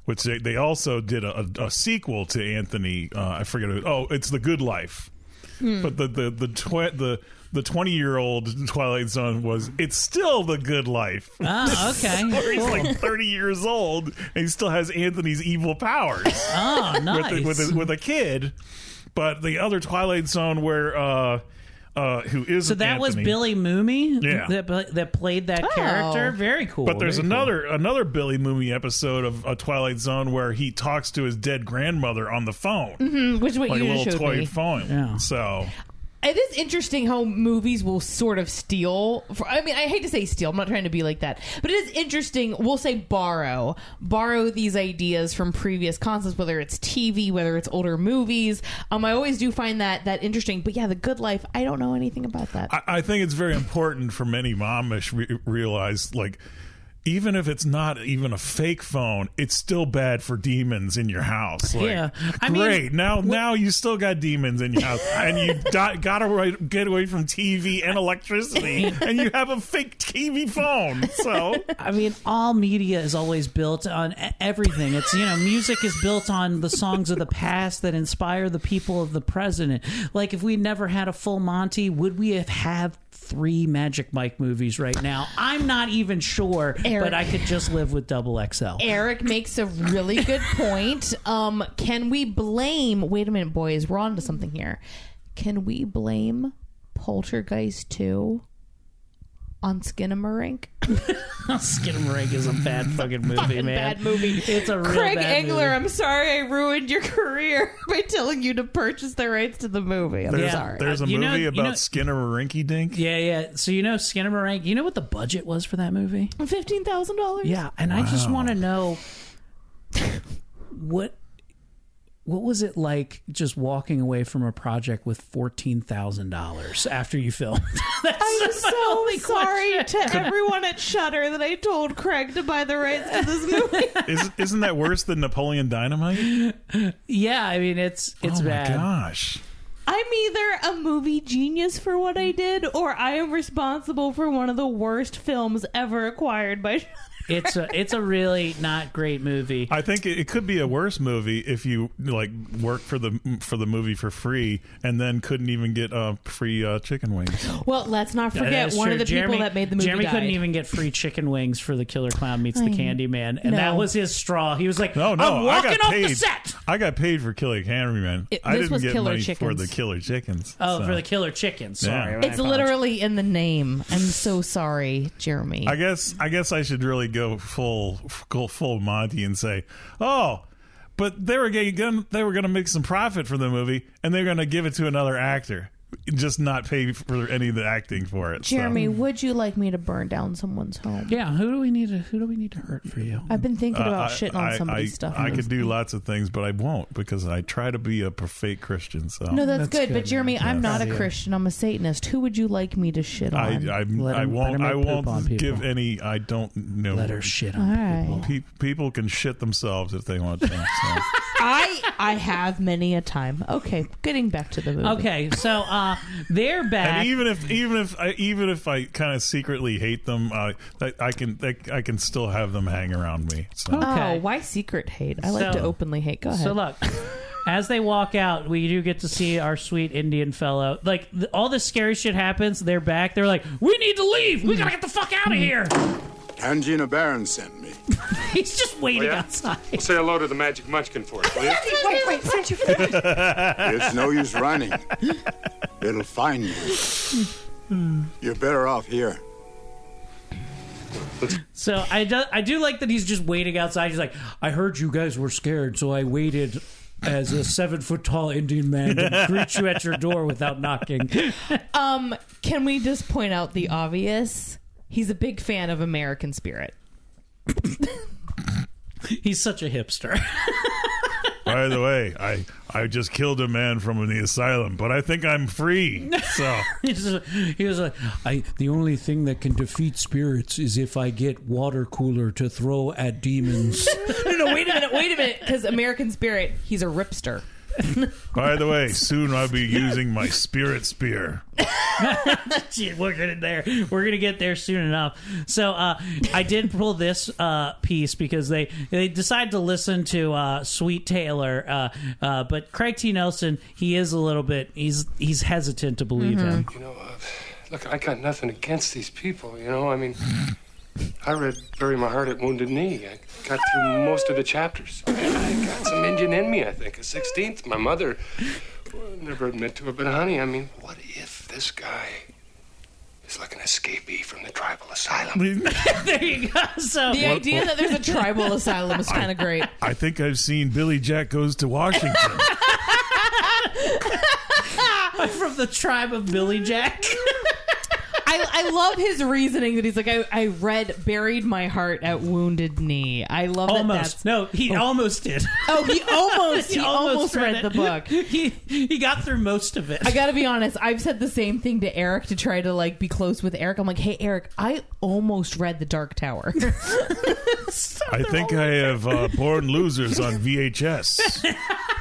Which they, they also did a, a, a sequel to Anthony. Uh, I forget. It, oh, it's The Good Life. Hmm. But the the the tw- the the twenty year old Twilight Zone was it's still the good life. Ah, okay. [LAUGHS] He's Cool. like thirty years old and he still has Anthony's evil powers. Oh, [LAUGHS] with, nice. a, with, a, with a kid. But the other Twilight Zone where uh uh who is So that was Billy Mumy Yeah. that that played that Oh. character. Very cool. But there's very cool. another another Billy Mumy episode of a Twilight Zone where he talks to his dead grandmother on the phone, Mhm, which is what like you a little toy me. phone. Yeah. So It is interesting how movies will sort of steal. For, I mean, I hate to say steal. I'm not trying to be like that, but it is interesting. We'll say borrow, borrow these ideas from previous concepts, whether it's TV, whether it's older movies. Um, I always do find that that interesting. But yeah, The Good Life. I don't know anything about that. I, I think it's very important for many momish re- realize like even if it's not even a fake phone, it's still bad for demons in your house. Like, Yeah. I mean, great. now, now you still got demons in your house, and you [LAUGHS] di- gotta get away from TV and electricity, [LAUGHS] and you have a fake TV phone. So I mean, all media is always built on everything. It's you know, music is built on the songs of the past that inspire the people of the present. Like, if we never had a full Monty, would we have had three Magic Mike movies right now? I'm not even sure, Erik. but I could just live with Double XL. Erik makes a really good [LAUGHS] point. Um, can we blame? Wait a minute, boys. We're on to something here. Can we blame Poltergeist two on Skinamarink? [LAUGHS] Skinamarink is a bad fucking movie, Fucking man. bad movie. It's a real Craig bad Engler, movie. I'm sorry I ruined your career [LAUGHS] by telling you to purchase the rights to the movie. I'm there's, sorry. there's a You movie know- you about know- Skinner Rinky Dink. Yeah, yeah. So you know Skinamarink. You know what the budget was for that movie? Fifteen thousand dollars. Yeah, and I just want to know [LAUGHS] what what was it like just walking away from a project with fourteen thousand dollars after you filmed? [LAUGHS] That's I'm so only sorry question. to everyone at Shudder that I told Craig to buy the rights to this movie. [LAUGHS] Is, isn't that worse than Napoleon Dynamite? Yeah, I mean it's it's oh my bad. gosh. I'm either a movie genius for what I did, or I am responsible for one of the worst films ever acquired by. Shudder. It's a it's a really not great movie. I think it, it could be a worse movie if you like work for the for the movie for free and then couldn't even get uh, free uh, chicken wings. Well, let's not forget is one true. of the Jeremy, people that made the movie. Jeremy couldn't even get free chicken wings for the Killer Clown meets the I- Candyman, and No. that was his straw. He was like, No, no, I'm walking I got off paid. the set." I got paid for Killer Candyman. It- I this didn't was get Killer money for the Killer Chickens. Oh, so. for the Killer Chickens. Sorry, Yeah. It's literally in the name. I'm so sorry, Jeremy. I guess I guess I should really go full go full Monty and say, oh, but they were going they were going to make some profit from the movie and they're going to give it to another actor, just not pay for any of the acting for it. so. Jeremy, would you like me to burn down someone's home? Yeah, who do we need to who do we need to hurt for you? I've been thinking Uh, about I- shitting on I- somebody's I, stuff. I could do lots of things, but I won't because I try to be a fake Christian. So No, that's, good, But Jeremy, I'm Yes. not a Christian. I'm a Satanist. Who would you like me to shit on? I, Let I him- let won't him I make poop on won't give any. I don't know. Let her shit on All right. Pe- people can shit themselves if they want to. So. [LAUGHS] I I have many a time. Okay, getting back to the movie. Okay, so uh, they're back. And even if even if I even if I kind of secretly hate them, uh, I, I can I, I can still have them hang around me. So. Oh, why secret hate? I like So- to openly hate. Go ahead. So look, as they walk out, we do get to see our sweet Indian fellow. Like th- all this scary shit happens, they're back. They're like, "We need to leave. We gotta get the fuck out of here." Tangina Barron sent me. [LAUGHS] He's just waiting Oh, yeah? outside. Say hello to the magic munchkin for us, will you? Wait, wait, since you It's no use running. It'll find you. You're better off here. So I do, I do like that he's just waiting outside. He's like, "I heard you guys were scared, so I waited." As a seven foot tall Indian man to [LAUGHS] greet you at your door without knocking. Um, can we just point out the obvious? He's a big fan of American Spirit. He's such a hipster. [LAUGHS] By the way, I I just killed a man from the asylum, but I think I'm free. So he was- like, "I the only thing that can defeat spirits is if I get water cooler to throw at demons." [LAUGHS] no, no, wait a minute, wait a minute, because American Spirit, he's a ripster. [LAUGHS] by the way, soon I'll be using my spirit spear. [LAUGHS] Shit, we're gonna there. We're gonna get there soon enough. So uh, I did pull this uh, piece because they they decided to listen to uh, Sweet Taylor, uh, uh, but Craig T. Nelson he is a little bit he's he's hesitant to believe him. You know, uh, look, I got nothing against these people. You know, I mean, I read "Bury My Heart at Wounded Knee." I got through most of the chapters. I got some Indian in me. I think a sixteenth. My mother would never admit to it, but honey, I mean, what if this guy is like an escapee from the tribal asylum? [LAUGHS] there you go. So The idea that there's a tribal asylum is kind of great. I think I've seen Billy Jack Goes to Washington. I'm [LAUGHS] [LAUGHS] from the tribe of Billy Jack. I, I love his reasoning that he's like, I, I read, buried my heart at Wounded Knee. I love that almost that's- no, he almost did. Oh, he [LAUGHS] almost, he, almost, read, it. the book. [LAUGHS] He he got through most of it. I gotta be honest. I've said the same thing to Erik to try to like be close with Erik. I'm like, hey, Erik, I almost read The Dark Tower. [LAUGHS] I think I have uh, Born Losers on VHS.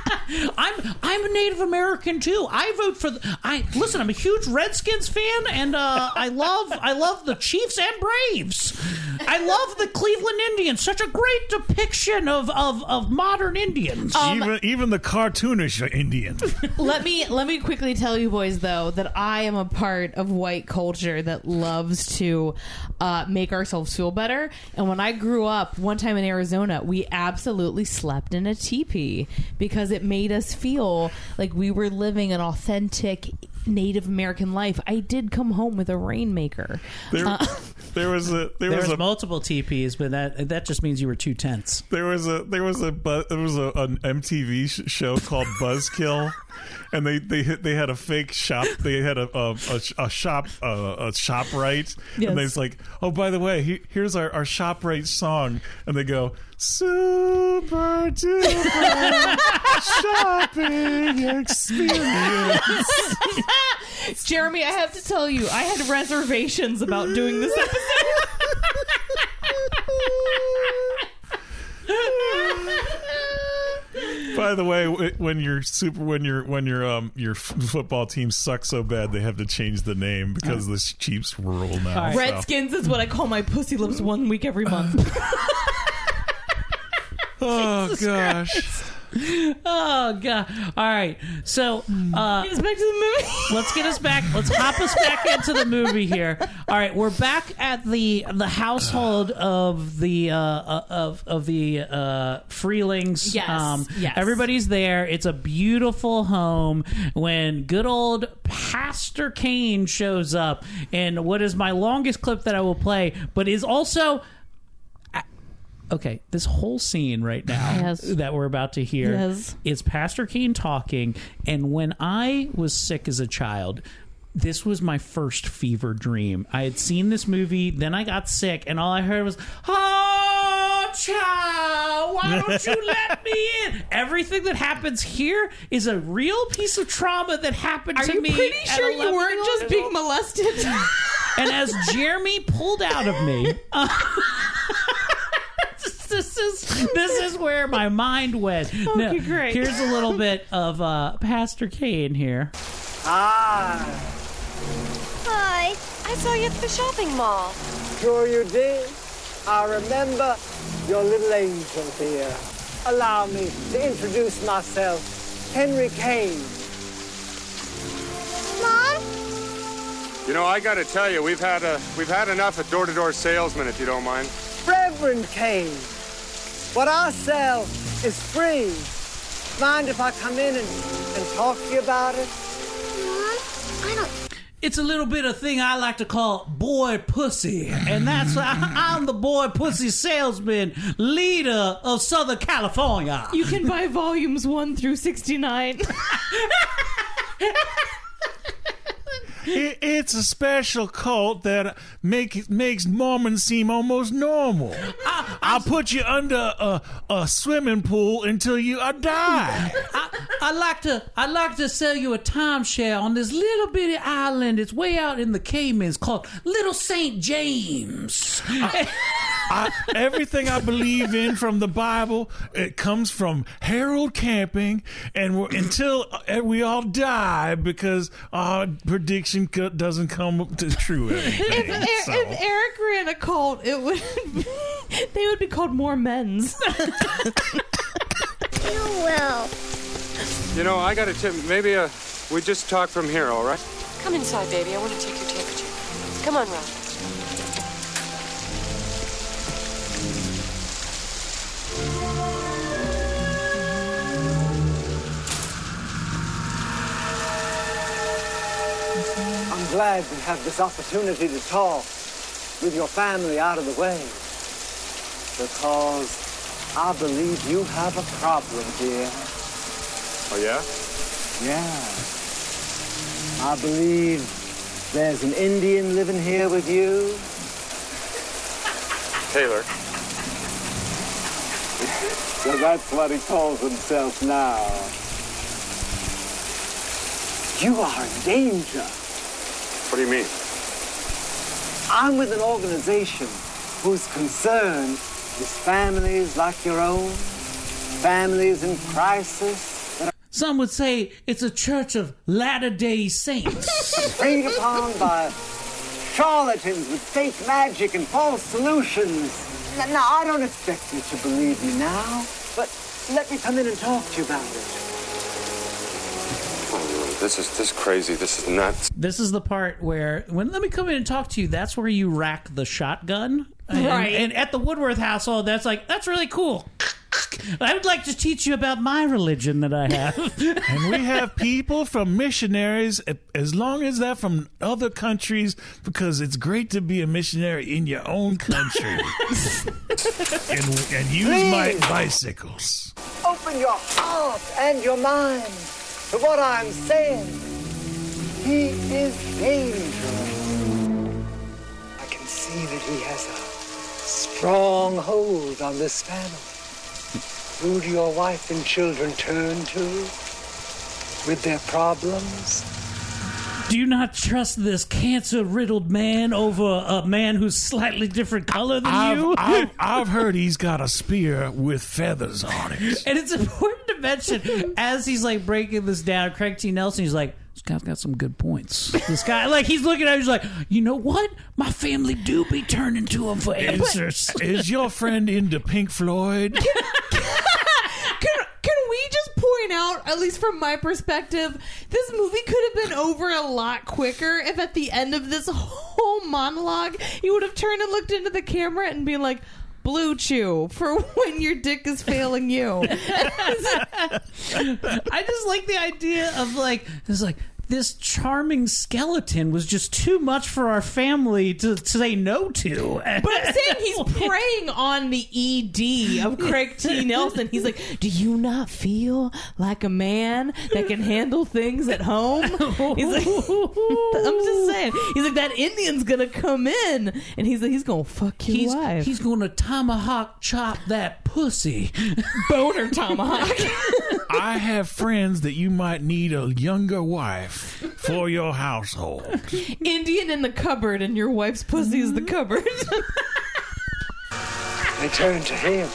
[LAUGHS] I'm I'm a Native American too. I vote for the, I listen. I'm a huge Redskins fan, and uh, I love I love the Chiefs and Braves. I love the Cleveland Indians. Such a great depiction of of, of modern Indians. even even the cartoonish Indian. [LAUGHS] let me let me quickly tell you boys though that I am a part of white culture that loves to uh, make ourselves feel better. And when I grew up, one time in Arizona, we absolutely slept in a teepee because it made us feel like we were living an authentic Native American life. I did come home with a rainmaker. There, Uh, [LAUGHS] there was a there, There was, was a multiple TPs, but that that just means you were too tense. there was a there was a bu- there was a, an MTV sh- show called [LAUGHS] Buzzkill, and they they hit, they had a fake shop. They had a a, a, a shop uh, a shop right, Yes. and they's like, oh by the way, he, here's our our shop right song, and they go super duper [LAUGHS] shopping experience. [LAUGHS] Jeremy, I have to tell you, I had reservations about doing this episode. By the way, when your super when your when your um your f- football team sucks so bad, they have to change the name because the Chiefs rule now. so. Redskins is what I call my pussy lips one week every month. [LAUGHS] Oh gosh. [LAUGHS] Oh god! All right, so uh, Get us back to the movie. let's get us back. Let's hop us back into the movie here. All right, we're back at the the household of the uh, uh, of of the uh, Freelings. Um, Yes, yes. everybody's there. It's a beautiful home. When good old Pastor Kane shows up, and what is my longest clip that I will play, but is also okay, this whole scene right now Yes. that we're about to hear Yes. is Pastor Kane talking. And when I was sick as a child, this was my first fever dream. I had seen this movie, then I got sick, and all I heard was, Oh, child, why don't you [LAUGHS] let me in? Everything that happens here is a real piece of trauma that happened Are to you me. pretty sure you weren't just being molested? And as Jeremy pulled out of me, uh, [LAUGHS] this is this is where my mind went. [LAUGHS] Okay, great. Here's a little bit of uh, Pastor Kane here. Hi. Hi. I saw you at the shopping mall. Sure you did. I remember your little angel here. Allow me to introduce myself, Henry Kane. Mom? You know, I got to tell you, we've had a we've had enough of door-to-door salesmen, if you don't mind. Reverend Kane. What I sell is free. Mind if I come in and, and talk to you about it? Mom? I don't. It's a little bit of thing I like to call boy pussy, and that's why [LAUGHS] I'm the boy pussy salesman, leader of Southern California. you can buy volumes 1 through 69. [LAUGHS] It, it's a special cult that make, makes Mormons seem almost normal. I'll put you under a, a swimming pool until you uh, die. I, I like to I like to sell you a timeshare on this little bitty island. It's way out in the Caymans called Little Saint James. I, everything I believe in from the Bible, it comes from Harold Camping, and we're, until uh, we all die because our prediction co- doesn't come to true. if, Anything, Er- so. if Erik ran a cult, it would they would be called more men's. [LAUGHS] You will. You know, I got a tip. Maybe uh, we just talk from here, all right? Come inside, baby. I want to take your temperature. Come on, Ralph. Glad we have this opportunity to talk with your family out of the way. Because I believe you have a problem here. Oh yeah? Yeah. I believe there's an Indian living here with you. Taylor. So that's what he calls himself now. You are in danger. What do you mean? I'm with an organization whose concern is families like your own, families in crisis that Some would say it's a church of Latter Day Saints. [LAUGHS] are preyed upon by charlatans with fake magic and false solutions. Now, now, I don't expect you to believe me now, but let me come in and talk to you about it. This is this crazy. This is nuts. This is the part where when let me come in and talk to you. That's where you rack the shotgun, And- Right. And, at the Woodworth household, that's like that's really cool. I would like to teach you about my religion that I have. [LAUGHS] and we have people from missionaries as long as they're from other countries because it's great to be a missionary in your own country [LAUGHS] and, and use my bicycles Open your heart and your mind to what I'm saying. He is dangerous. I can see that he has a strong hold on this family. Who do your wife and children turn to with their problems? Do you not trust this cancer-riddled man over a man who's slightly different color than I've, you? I've, [LAUGHS] I've heard he's got a spear with feathers on it And it's important to mention as he's like breaking this down, Craig T. Nelson, he's like, this guy's got some good points. This guy, like, he's looking at him, he's like, you know what? My family do be turning to him for answers. is your friend into Pink Floyd [LAUGHS] Can, can we just point out, at least from my perspective, this movie could have been over a lot quicker if at the end of this [LAUGHS] whole monologue you would have turned and looked into the camera and been like, Blue Chew for [LAUGHS] when your dick is failing you. [LAUGHS] I just like the idea of like it's like this charming skeleton was just too much for our family to, to say no to. But I'm saying he's [LAUGHS] preying on the ED of Craig T. Nelson. He's like, Do you not feel like a man that can handle things at home? He's like, [LAUGHS] I'm just saying. He's like, That Indian's gonna come in and he's like, He's gonna fuck your he's, wife. he's going to tomahawk chop that pussy. Boner tomahawk. [LAUGHS] I have friends that you might need a younger wife for your household. Indian in the cupboard and your wife's pussy is the mm-hmm. cupboard. They turn to him.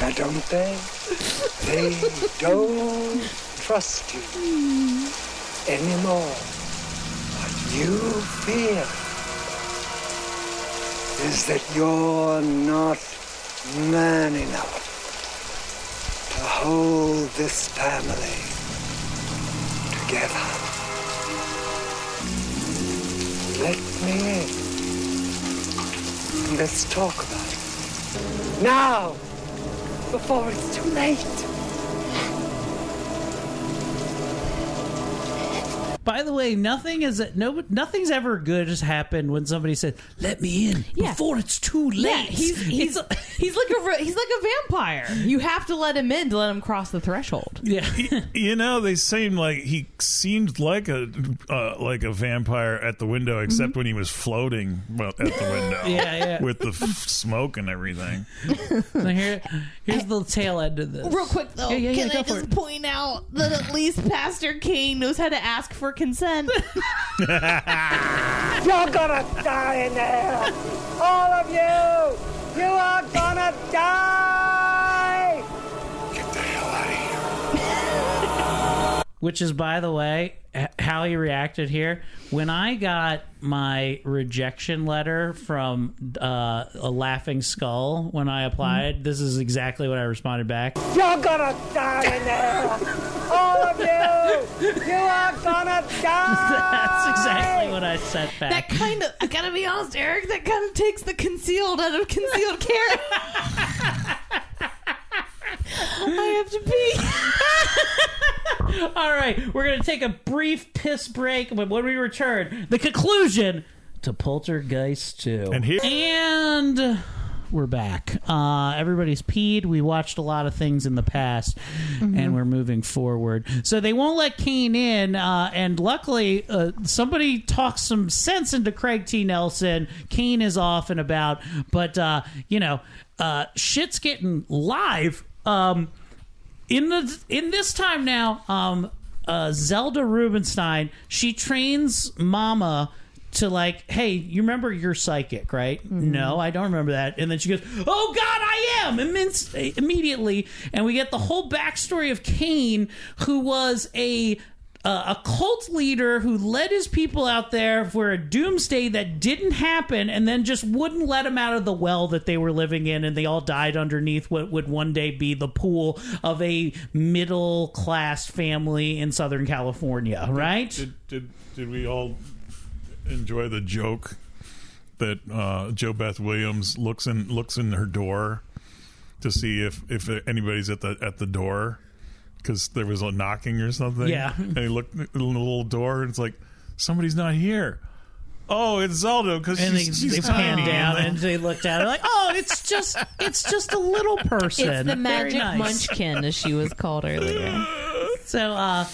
Now, don't they? They don't trust you anymore. What you fear is that you're not man enough to hold this family together. Let me in. Let's talk about it. Now, before it's too late. By the way, nothing is no nothing's ever good has happened when somebody said, "Let me in Yeah. before it's too late." Yeah, he's he's [LAUGHS] he's like a he's like a vampire. You have to let him in to let him cross the threshold. Yeah, you know they seemed like he seemed like a uh, like a vampire at the window, except when he was floating at the window. [LAUGHS] Yeah, yeah. with the f- smoke and everything. [LAUGHS] Now here, here's the tail end of this. Real quick though, Yeah, yeah, yeah, can go I just it. point out that at least Pastor Kane knows how to ask for consent? [LAUGHS] You're gonna die in there! All of you! You are gonna die! Which is, by the way, how he reacted here. When I got my rejection letter from uh, a Laughing Skull when I applied, this is exactly what I responded back. You're gonna die in there! All of you! You are gonna die! [LAUGHS] That's exactly what I said back. that kind of I gotta be honest, Erik. That kind of takes the concealed out of concealed [LAUGHS] carry. [LAUGHS] I have to pee. [LAUGHS] All right, we're going to take a brief piss break, but when we return, the conclusion to Poltergeist 2. And here- And we're back. Uh, everybody's peed. We watched a lot of things in the past, and we're moving forward. So they won't let Kane in, uh, and luckily, uh, somebody talks some sense into Craig T. Nelson. Kane is off and about, but uh, you know, uh, shit's getting live. Um, in the in this time now, um, uh, Zelda Rubinstein she trains Mama to like, hey, you remember you're psychic, right? No, I don't remember that. And then she goes, oh God, I am immense immediately, and we get the whole backstory of Kane, who was a uh, a cult leader who led his people out there for a doomsday that didn't happen and then just wouldn't let them out of the well that they were living in and they all died underneath what would one day be the pool of a middle class family in southern california right? Did, did did we all enjoy the joke that uh, JoBeth Williams looks in looks in her door to see if if anybody's at the at the door because there was a knocking or something. Yeah. and he looked in the little door and it's like somebody's not here. Oh, it's Zelda because and she's, they, she's they panned down and they looked at it like, oh, it's just it's just a little person. It's the Very magic nice. munchkin, as she was called earlier. So, uh,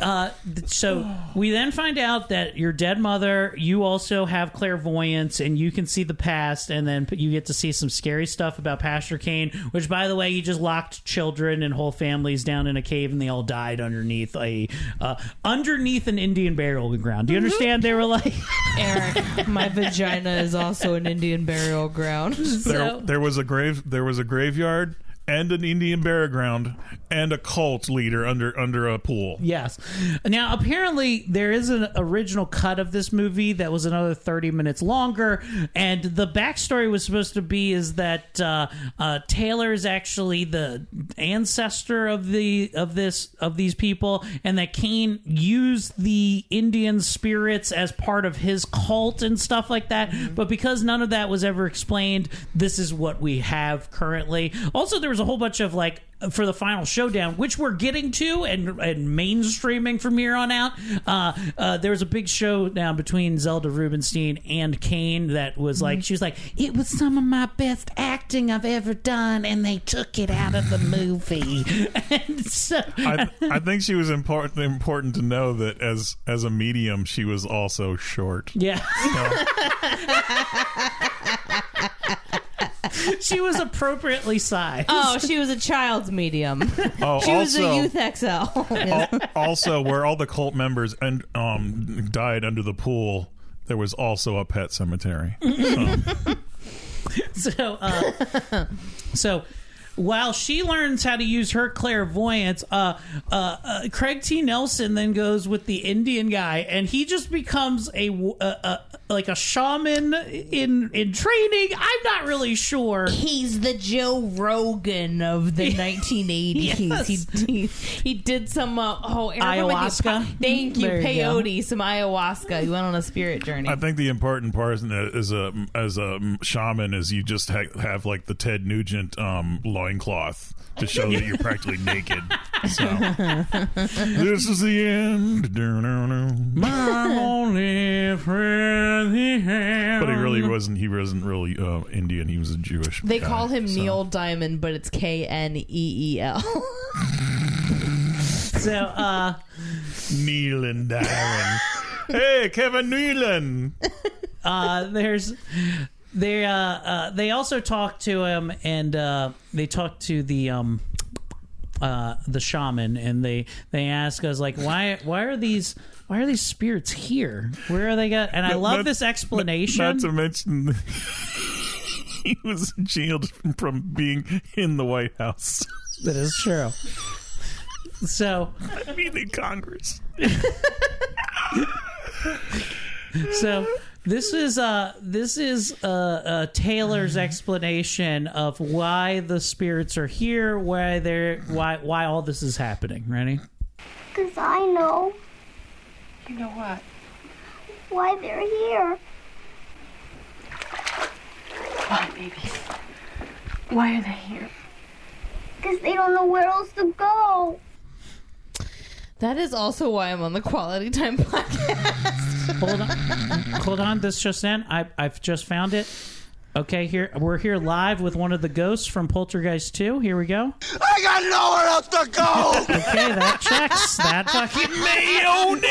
uh, th- so we then find out that your dead mother, you also have clairvoyance, and you can see the past, and then you get to see some scary stuff about Pastor Kane. Which, by the way, he just locked children and whole families down in a cave, and they all died underneath a uh, underneath an Indian burial ground. Do you understand? They were like, [LAUGHS] Erik, my vagina is also an Indian burial ground. There, there was a grave. There was a graveyard and an Indian burial ground and a cult leader under under a pool. Yes. Now, apparently, there is an original cut of this movie that was another 30 minutes longer. And the backstory was supposed to be is that uh, uh, Taylor is actually the ancestor of the of this of these people, and that Kane used the Indian spirits as part of his cult and stuff like that. But because none of that was ever explained, this is what we have currently. Also, there was a whole bunch of like for the final showdown, which we're getting to and, and mainstreaming from here on out. Uh, uh, there was a big showdown between Zelda Rubinstein and Kane that was like, she was like, it was some of my best acting I've ever done, and they took it out of the movie. [LAUGHS] and so, I, I think she was important important to know that as as a medium, she was also short. yeah. [LAUGHS] [LAUGHS] she was appropriately sized. Oh, she was a child's medium. Oh, [LAUGHS] she was also- a youth XL. [LAUGHS] Al- also, where all the cult members and um died under the pool, there was also a pet cemetery. So, so uh, so while she learns how to use her clairvoyance uh, uh, uh, craig t nelson then goes with the indian guy and he just becomes a, w- a- a- like a shaman in in training i'm not really sure He's the Joe Rogan of the [LAUGHS] 1980s. Yes. He, he he did some uh, oh Erik, what am I Ayahuasca? doing? Thank you, There you peyote, some ayahuasca. He went on a spirit journey. I think the important part is- as a as a shaman is you just ha- have like the Ted Nugent um, loincloth to show that you're practically [LAUGHS] naked. So this is the end. my only friend he had. But he really wasn't. He wasn't really uh, Indian. He was a Jewish. They guy, call him so. Neil Diamond, but it's K N E E L. [LAUGHS] so uh Neil and Diamond. hey, Kevin Nealon. uh, there's they uh, uh, they also talk to him and uh, they talk to the um uh the shaman and they they ask us like why why are these why are these spirits here where are they got and i Not- love not- this explanation Not to mention, [LAUGHS] he was jailed from being in the White House. that is true so I mean, in Congress. [LAUGHS] so this is uh this is uh, uh Taylor's explanation of why the spirits are here, why they're why why all this is happening. Ready? Because I know You know what? why they're here. Why, baby? Why are they here? Because they don't know where else to go. That is also why I'm on the Quality Time [LAUGHS] podcast. Hold on, hold on. This just in. I I've just found it. Okay, here we're here live with one of the ghosts from Poltergeist Two. Here we go. I got nowhere else to go! [LAUGHS] Okay, that checks. That fucking Mayonnaise!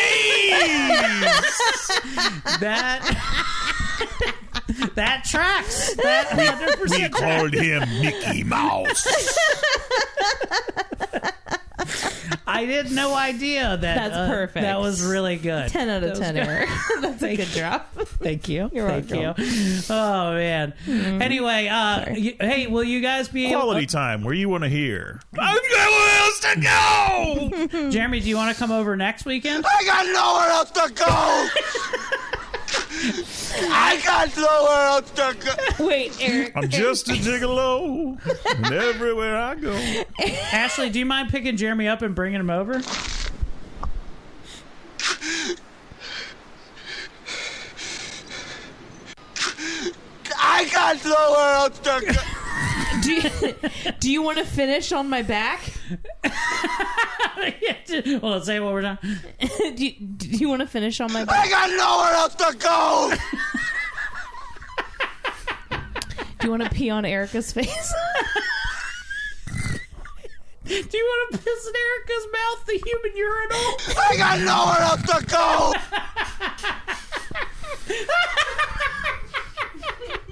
that that tracks. That 100%. We percent. called him Mickey Mouse. I had no idea that. That's uh, perfect. That was really good. 10 out of was 10, good. Erik. [LAUGHS] That's a good job. Thank you. You're Thank welcome. you. Oh man. Anyway, uh, y- hey, will you guys be able? Quality time where you want to hear. I've got nowhere else to go! [LAUGHS] Jeremy, do you want to come over next weekend? I got nowhere else to go! [LAUGHS] I got nowhere else to go! Wait, Erik. I'm just a gigolo, and everywhere I go. Ashley, do you mind picking Jeremy up and bringing him over? I got nowhere else to go! Do you, do you want to finish on my back? well, let's say what we're done. do, you, do you want to finish on my back? I got nowhere else to go. Do you want to pee on Erica's face? [LAUGHS] Do you want to piss in Erica's mouth, the human urinal? I got nowhere else to go. [LAUGHS]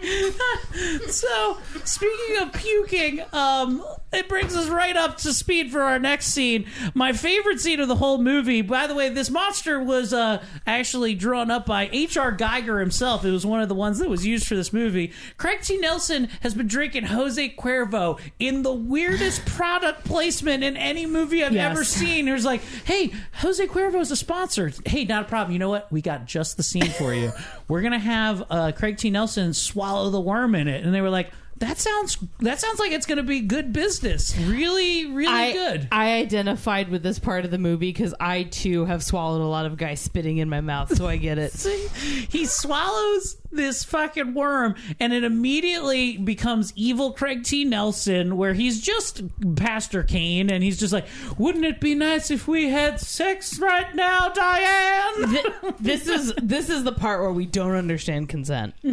[LAUGHS] so, speaking of puking, um, it brings us right up to speed for our next scene. My favorite scene of the whole movie. By the way, this monster was uh, actually drawn up by H.R. Giger himself. It was one of the ones that was used for this movie. Craig T. Nelson has been drinking Jose Cuervo in the weirdest product placement in any movie I've Yes. ever seen. It was like, hey, Jose Cuervo is a sponsor. Hey, not a problem. You know what? We got just the scene for you. We're gonna have uh, Craig T. Nelson swallow the worm in it, and they were like. That sounds. That sounds like it's going to be good business. Really, really I, good. I identified with this part of the movie because I too have swallowed a lot of guys spitting in my mouth, so I get it. [LAUGHS] he swallows this fucking worm and it immediately becomes evil Craig T. Nelson where he's just Pastor Kane and he's just like, wouldn't it be nice if we had sex right now, Diane? Th- this is this is the part where we don't understand consent. [LAUGHS]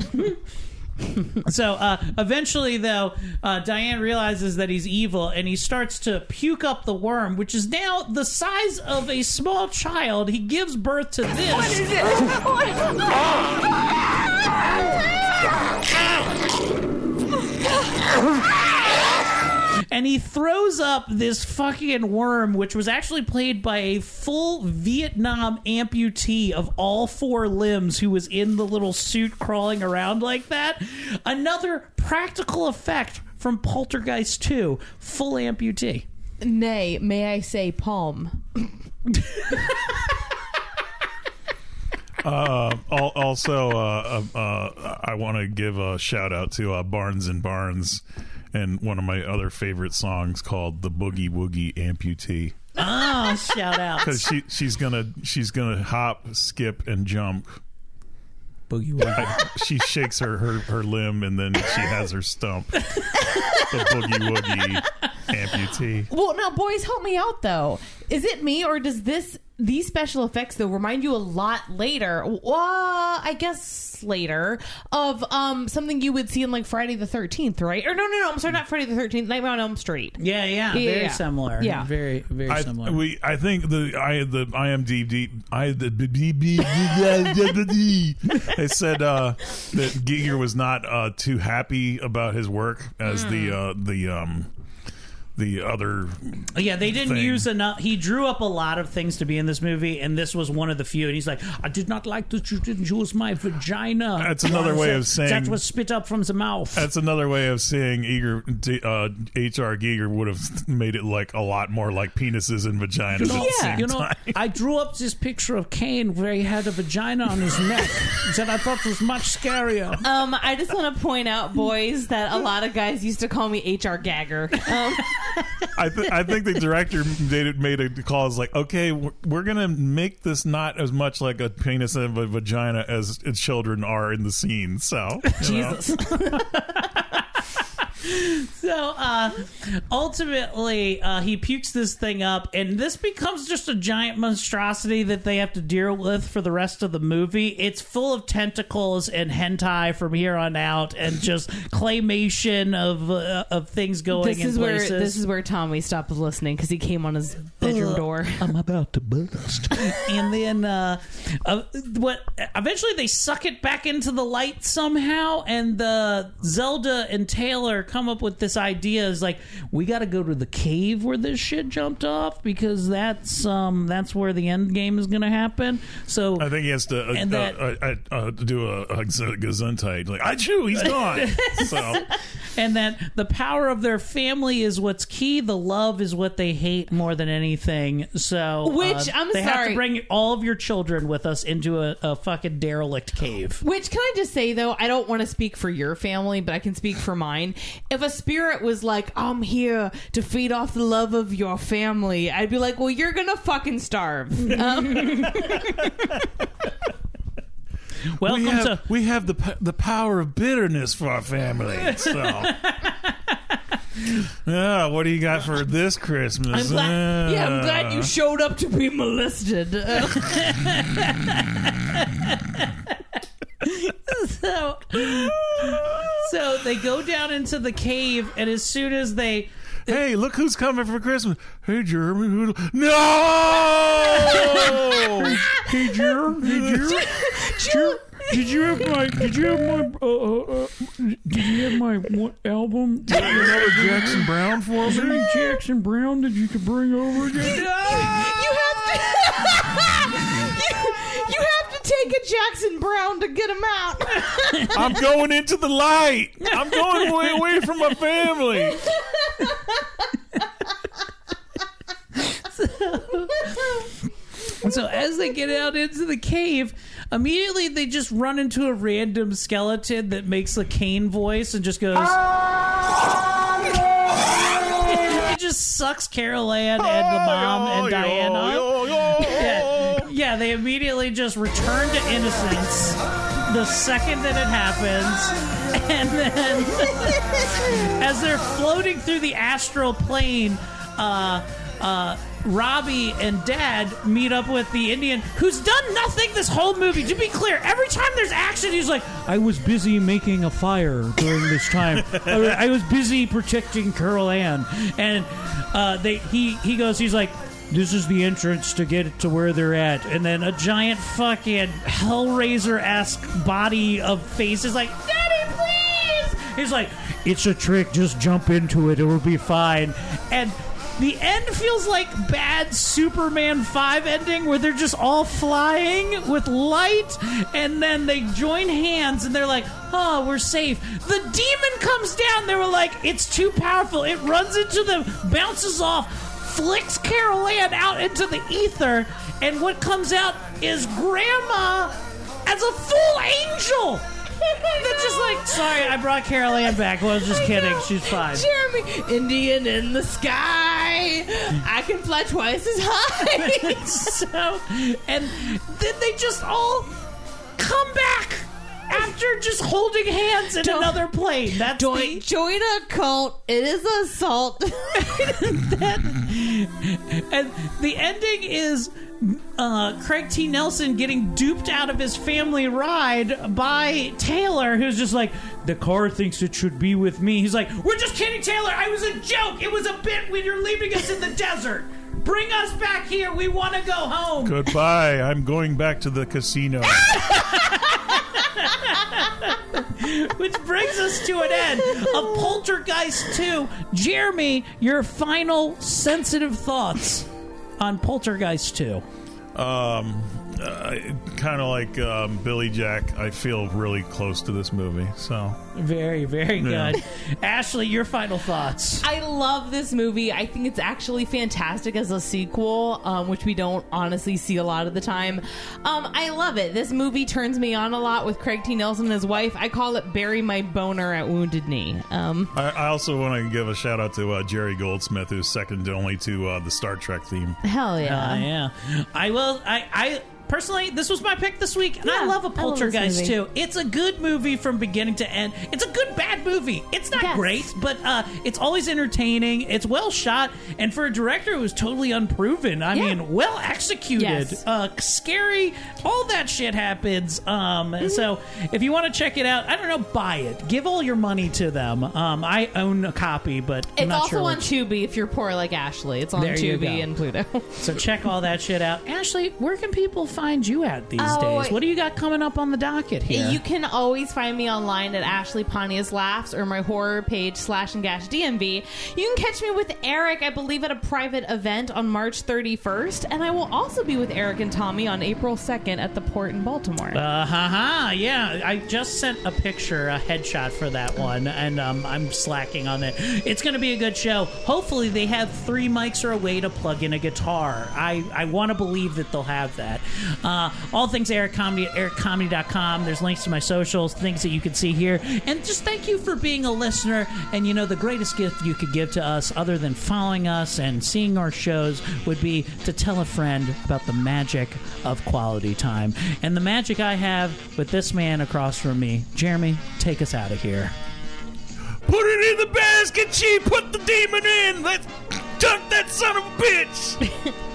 [LAUGHS] so uh, eventually, though, uh, Diane realizes that he's evil and he starts to puke up the worm, which is now the size of a small child. He gives birth to this. What is [LAUGHS] [LAUGHS] and he throws up this fucking worm, which was actually played by a full Vietnam amputee of all four limbs who was in the little suit crawling around like that. Another practical effect from Poltergeist 2, full amputee. Nay, may I say palm? [LAUGHS] Uh, al- also, uh, uh, uh, I want to give a shout out to uh, Barnes and Barnes and one of my other favorite songs called "The Boogie Woogie Amputee." Oh, shout out. because she she's gonna she's gonna hop, skip, and jump. Boogie woogie. she shakes her, her her limb and then she has her stump. the boogie woogie amputee. Well, now, boys, help me out though. Is it me or does this these special effects though remind you a lot later? Well, I guess later of um something you would see in like Friday the Thirteenth, right? Or no, no, no. I'm sorry, not Friday the Thirteenth. Nightmare on Elm Street. Yeah, yeah, Yeah, very yeah. similar. Yeah. very, very I, similar. we I think the I the IMDb I the b- b- b- b- they said uh, that Giger was not uh, too happy about his work as the uh, the um the other Yeah, they didn't thing. use enough. He drew up a lot of things to be in this movie, and this was one of the few. And he's like, "I did not like that you didn't use my vagina." That's another way of saying- that was spit up from the mouth. That's another way of saying Eager, uh, H.R. Giger would have made it like a lot more like penises and vaginas You at know, the same you know time. I drew up this picture of Kane where he had a vagina on his neck that I thought was much scarier. Um, I just want to point out, boys, that a lot of guys used to call me HR Gagger. Um, I, th- I think the director made it made a call. Is like, okay, we're, we're gonna make this not as much like a penis and a vagina as children are in the scene. So. Jesus. [LAUGHS] [LAUGHS] so uh, ultimately, uh, he pukes this thing up, and this becomes just a giant monstrosity that they have to deal with for the rest of the movie. It's full of tentacles and hentai from here on out, and [LAUGHS] just claymation of uh, of things going this in is where places. this is where Tommy stopped listening because he came on his bedroom Ugh. door. I'm about to burst. [LAUGHS] and then uh, uh, what? Eventually, they suck it back into the light somehow, and the Zelda and Taylor come up with this idea: is like we got to go to the cave where this shit jumped off because that's um that's where the end game is going to happen. So I think he has to uh, And that- uh, uh, uh, do a, a gesundheit. Like, I chew, he's gone. [LAUGHS] so and that the power of their family is what's key. The love is what they hate more than anything. So, Which, uh, I'm sorry, they have to bring all of your children with us into a, a fucking derelict cave. Which can I just say though, I don't want to speak for your family, but I can speak for mine. If a spirit was like, "I'm here to feed off the love of your family," I'd be like, "Well, you're gonna fucking starve." [LAUGHS] Um, [LAUGHS] Welcome we have, to we have the p- the power of bitterness for our family. So [LAUGHS] Ah, what do you got for this Christmas? I'm glad. Yeah, I'm glad you showed up to be molested. [LAUGHS] so, so they go down into the cave, and as soon as they Hey, look who's coming for Christmas. Hey, Jeremy. Who... No! [LAUGHS] hey, Jer, hey, Jer, Jer, did you have my? Did you have my? Uh, uh, uh, did you have my one album? [LAUGHS] Another Jackson Brown for Is me? Jackson Brown that you could bring over again? No! you have to. You, you have take a Jackson Brown to get him out. [LAUGHS] I'm going into the light. I'm going way away from my family. And so as they get out into the cave, immediately they just run into a random skeleton that makes a cane voice and just goes. [LAUGHS] it just sucks Carol Anne and the mom and Diana. Yeah, yeah, they immediately just return to innocence the second that it happens. [LAUGHS] And then [LAUGHS] as they're floating through the astral plane, uh, uh, Robbie and Dad meet up with the Indian who's done nothing this whole movie. To be clear, every time there's action, he's like, I was busy making a fire during this time. I was busy protecting Carol Anne, and uh, they he he goes. He's like, this is the entrance to get to where they're at, and then a giant fucking Hellraiser esque body of face is like, Daddy, please. He's like, it's a trick. Just jump into it. It will be fine. And the end feels like bad Superman 5 ending where they're just all flying with light and then they join hands and they're like, oh, we're safe. The demon comes down. They were like, it's too powerful. It runs into them, bounces off, flicks Carol Anne out into the ether, and what comes out is Grandma as a full angel. [LAUGHS] They're just like, sorry, I brought Carol Anne back. Well, I was just kidding. She's fine. Jeremy, Indian in the sky. I can fly twice as high. [LAUGHS] so, and then they just all come back after just holding hands in Don't- another plane. That's join, the, join a cult. It is assault. [LAUGHS] [LAUGHS] and the ending is uh, Craig T. Nelson getting duped out of his family ride by Taylor, who's just like, the car thinks it should be with me. He's like, we're just kidding, Taylor. I was a joke. It was a bit when you're leaving us in the [LAUGHS] desert. Bring us back here. We want to go home. Goodbye. I'm going back to the casino. [LAUGHS] [LAUGHS] Which brings us to an end of Poltergeist 2. Jeremy, your final sensitive thoughts on Poltergeist 2. Um, uh, kind of like um, Billy Jack. I feel really close to this movie. So Very, very Yeah. good. Ashley, your final thoughts. I love this movie. I think it's actually fantastic as a sequel, um, which we don't honestly see a lot of the time. Um, I love it. This movie turns me on a lot with Craig T. Nelson and his wife. I call it "Bury My Boner at Wounded Knee." Um, I, I also want to give a shout out to uh, Jerry Goldsmith, who's second only to uh, the Star Trek theme. hell yeah, Uh, yeah. I will. I. I Personally, this was my pick this week, and I love a I love this Poltergeist too. It's a good movie from beginning to end. It's a good bad movie. It's not Yes. great, but uh, it's always entertaining. It's well shot, and for a director who was totally unproven, I Yeah. mean, well executed, Yes. uh, scary. All that shit happens. Um, Mm-hmm. So if you want to check it out, I don't know, buy it. Give all your money to them. Um, I own a copy, but I'm it's not also sure on which- Tubi if you're poor like Ashley. It's on There Tubi and Pluto. So check all that shit out. Ashley, where can people find you at these Oh, days? What do you got coming up on the docket here? You can always find me online at Ashley Pontius Laughs or my horror page slash and gash DMV. You can catch me with Erik, I believe, at a private event on March 31st, and I will also be with Erik and Tommy on April 2nd at the Port in Baltimore. Uh, haha, yeah. I just sent a picture, a headshot for that one, and um, I'm slacking on it. It's going to be a good show. Hopefully, they have three mics or a way to plug in a guitar. I, I want to believe that they'll have that. Uh, all things Erik Comedy at ericcomedy.com. There's links to my socials, things that you can see here. And just thank you for being a listener. And you know, the greatest gift you could give to us, other than following us and seeing our shows, would be to tell a friend about the magic of quality time. And the magic I have with this man across from me. Jeremy, take us out of here. Put it in the basket, she put the demon in. Let's dunk that son of a bitch. [LAUGHS]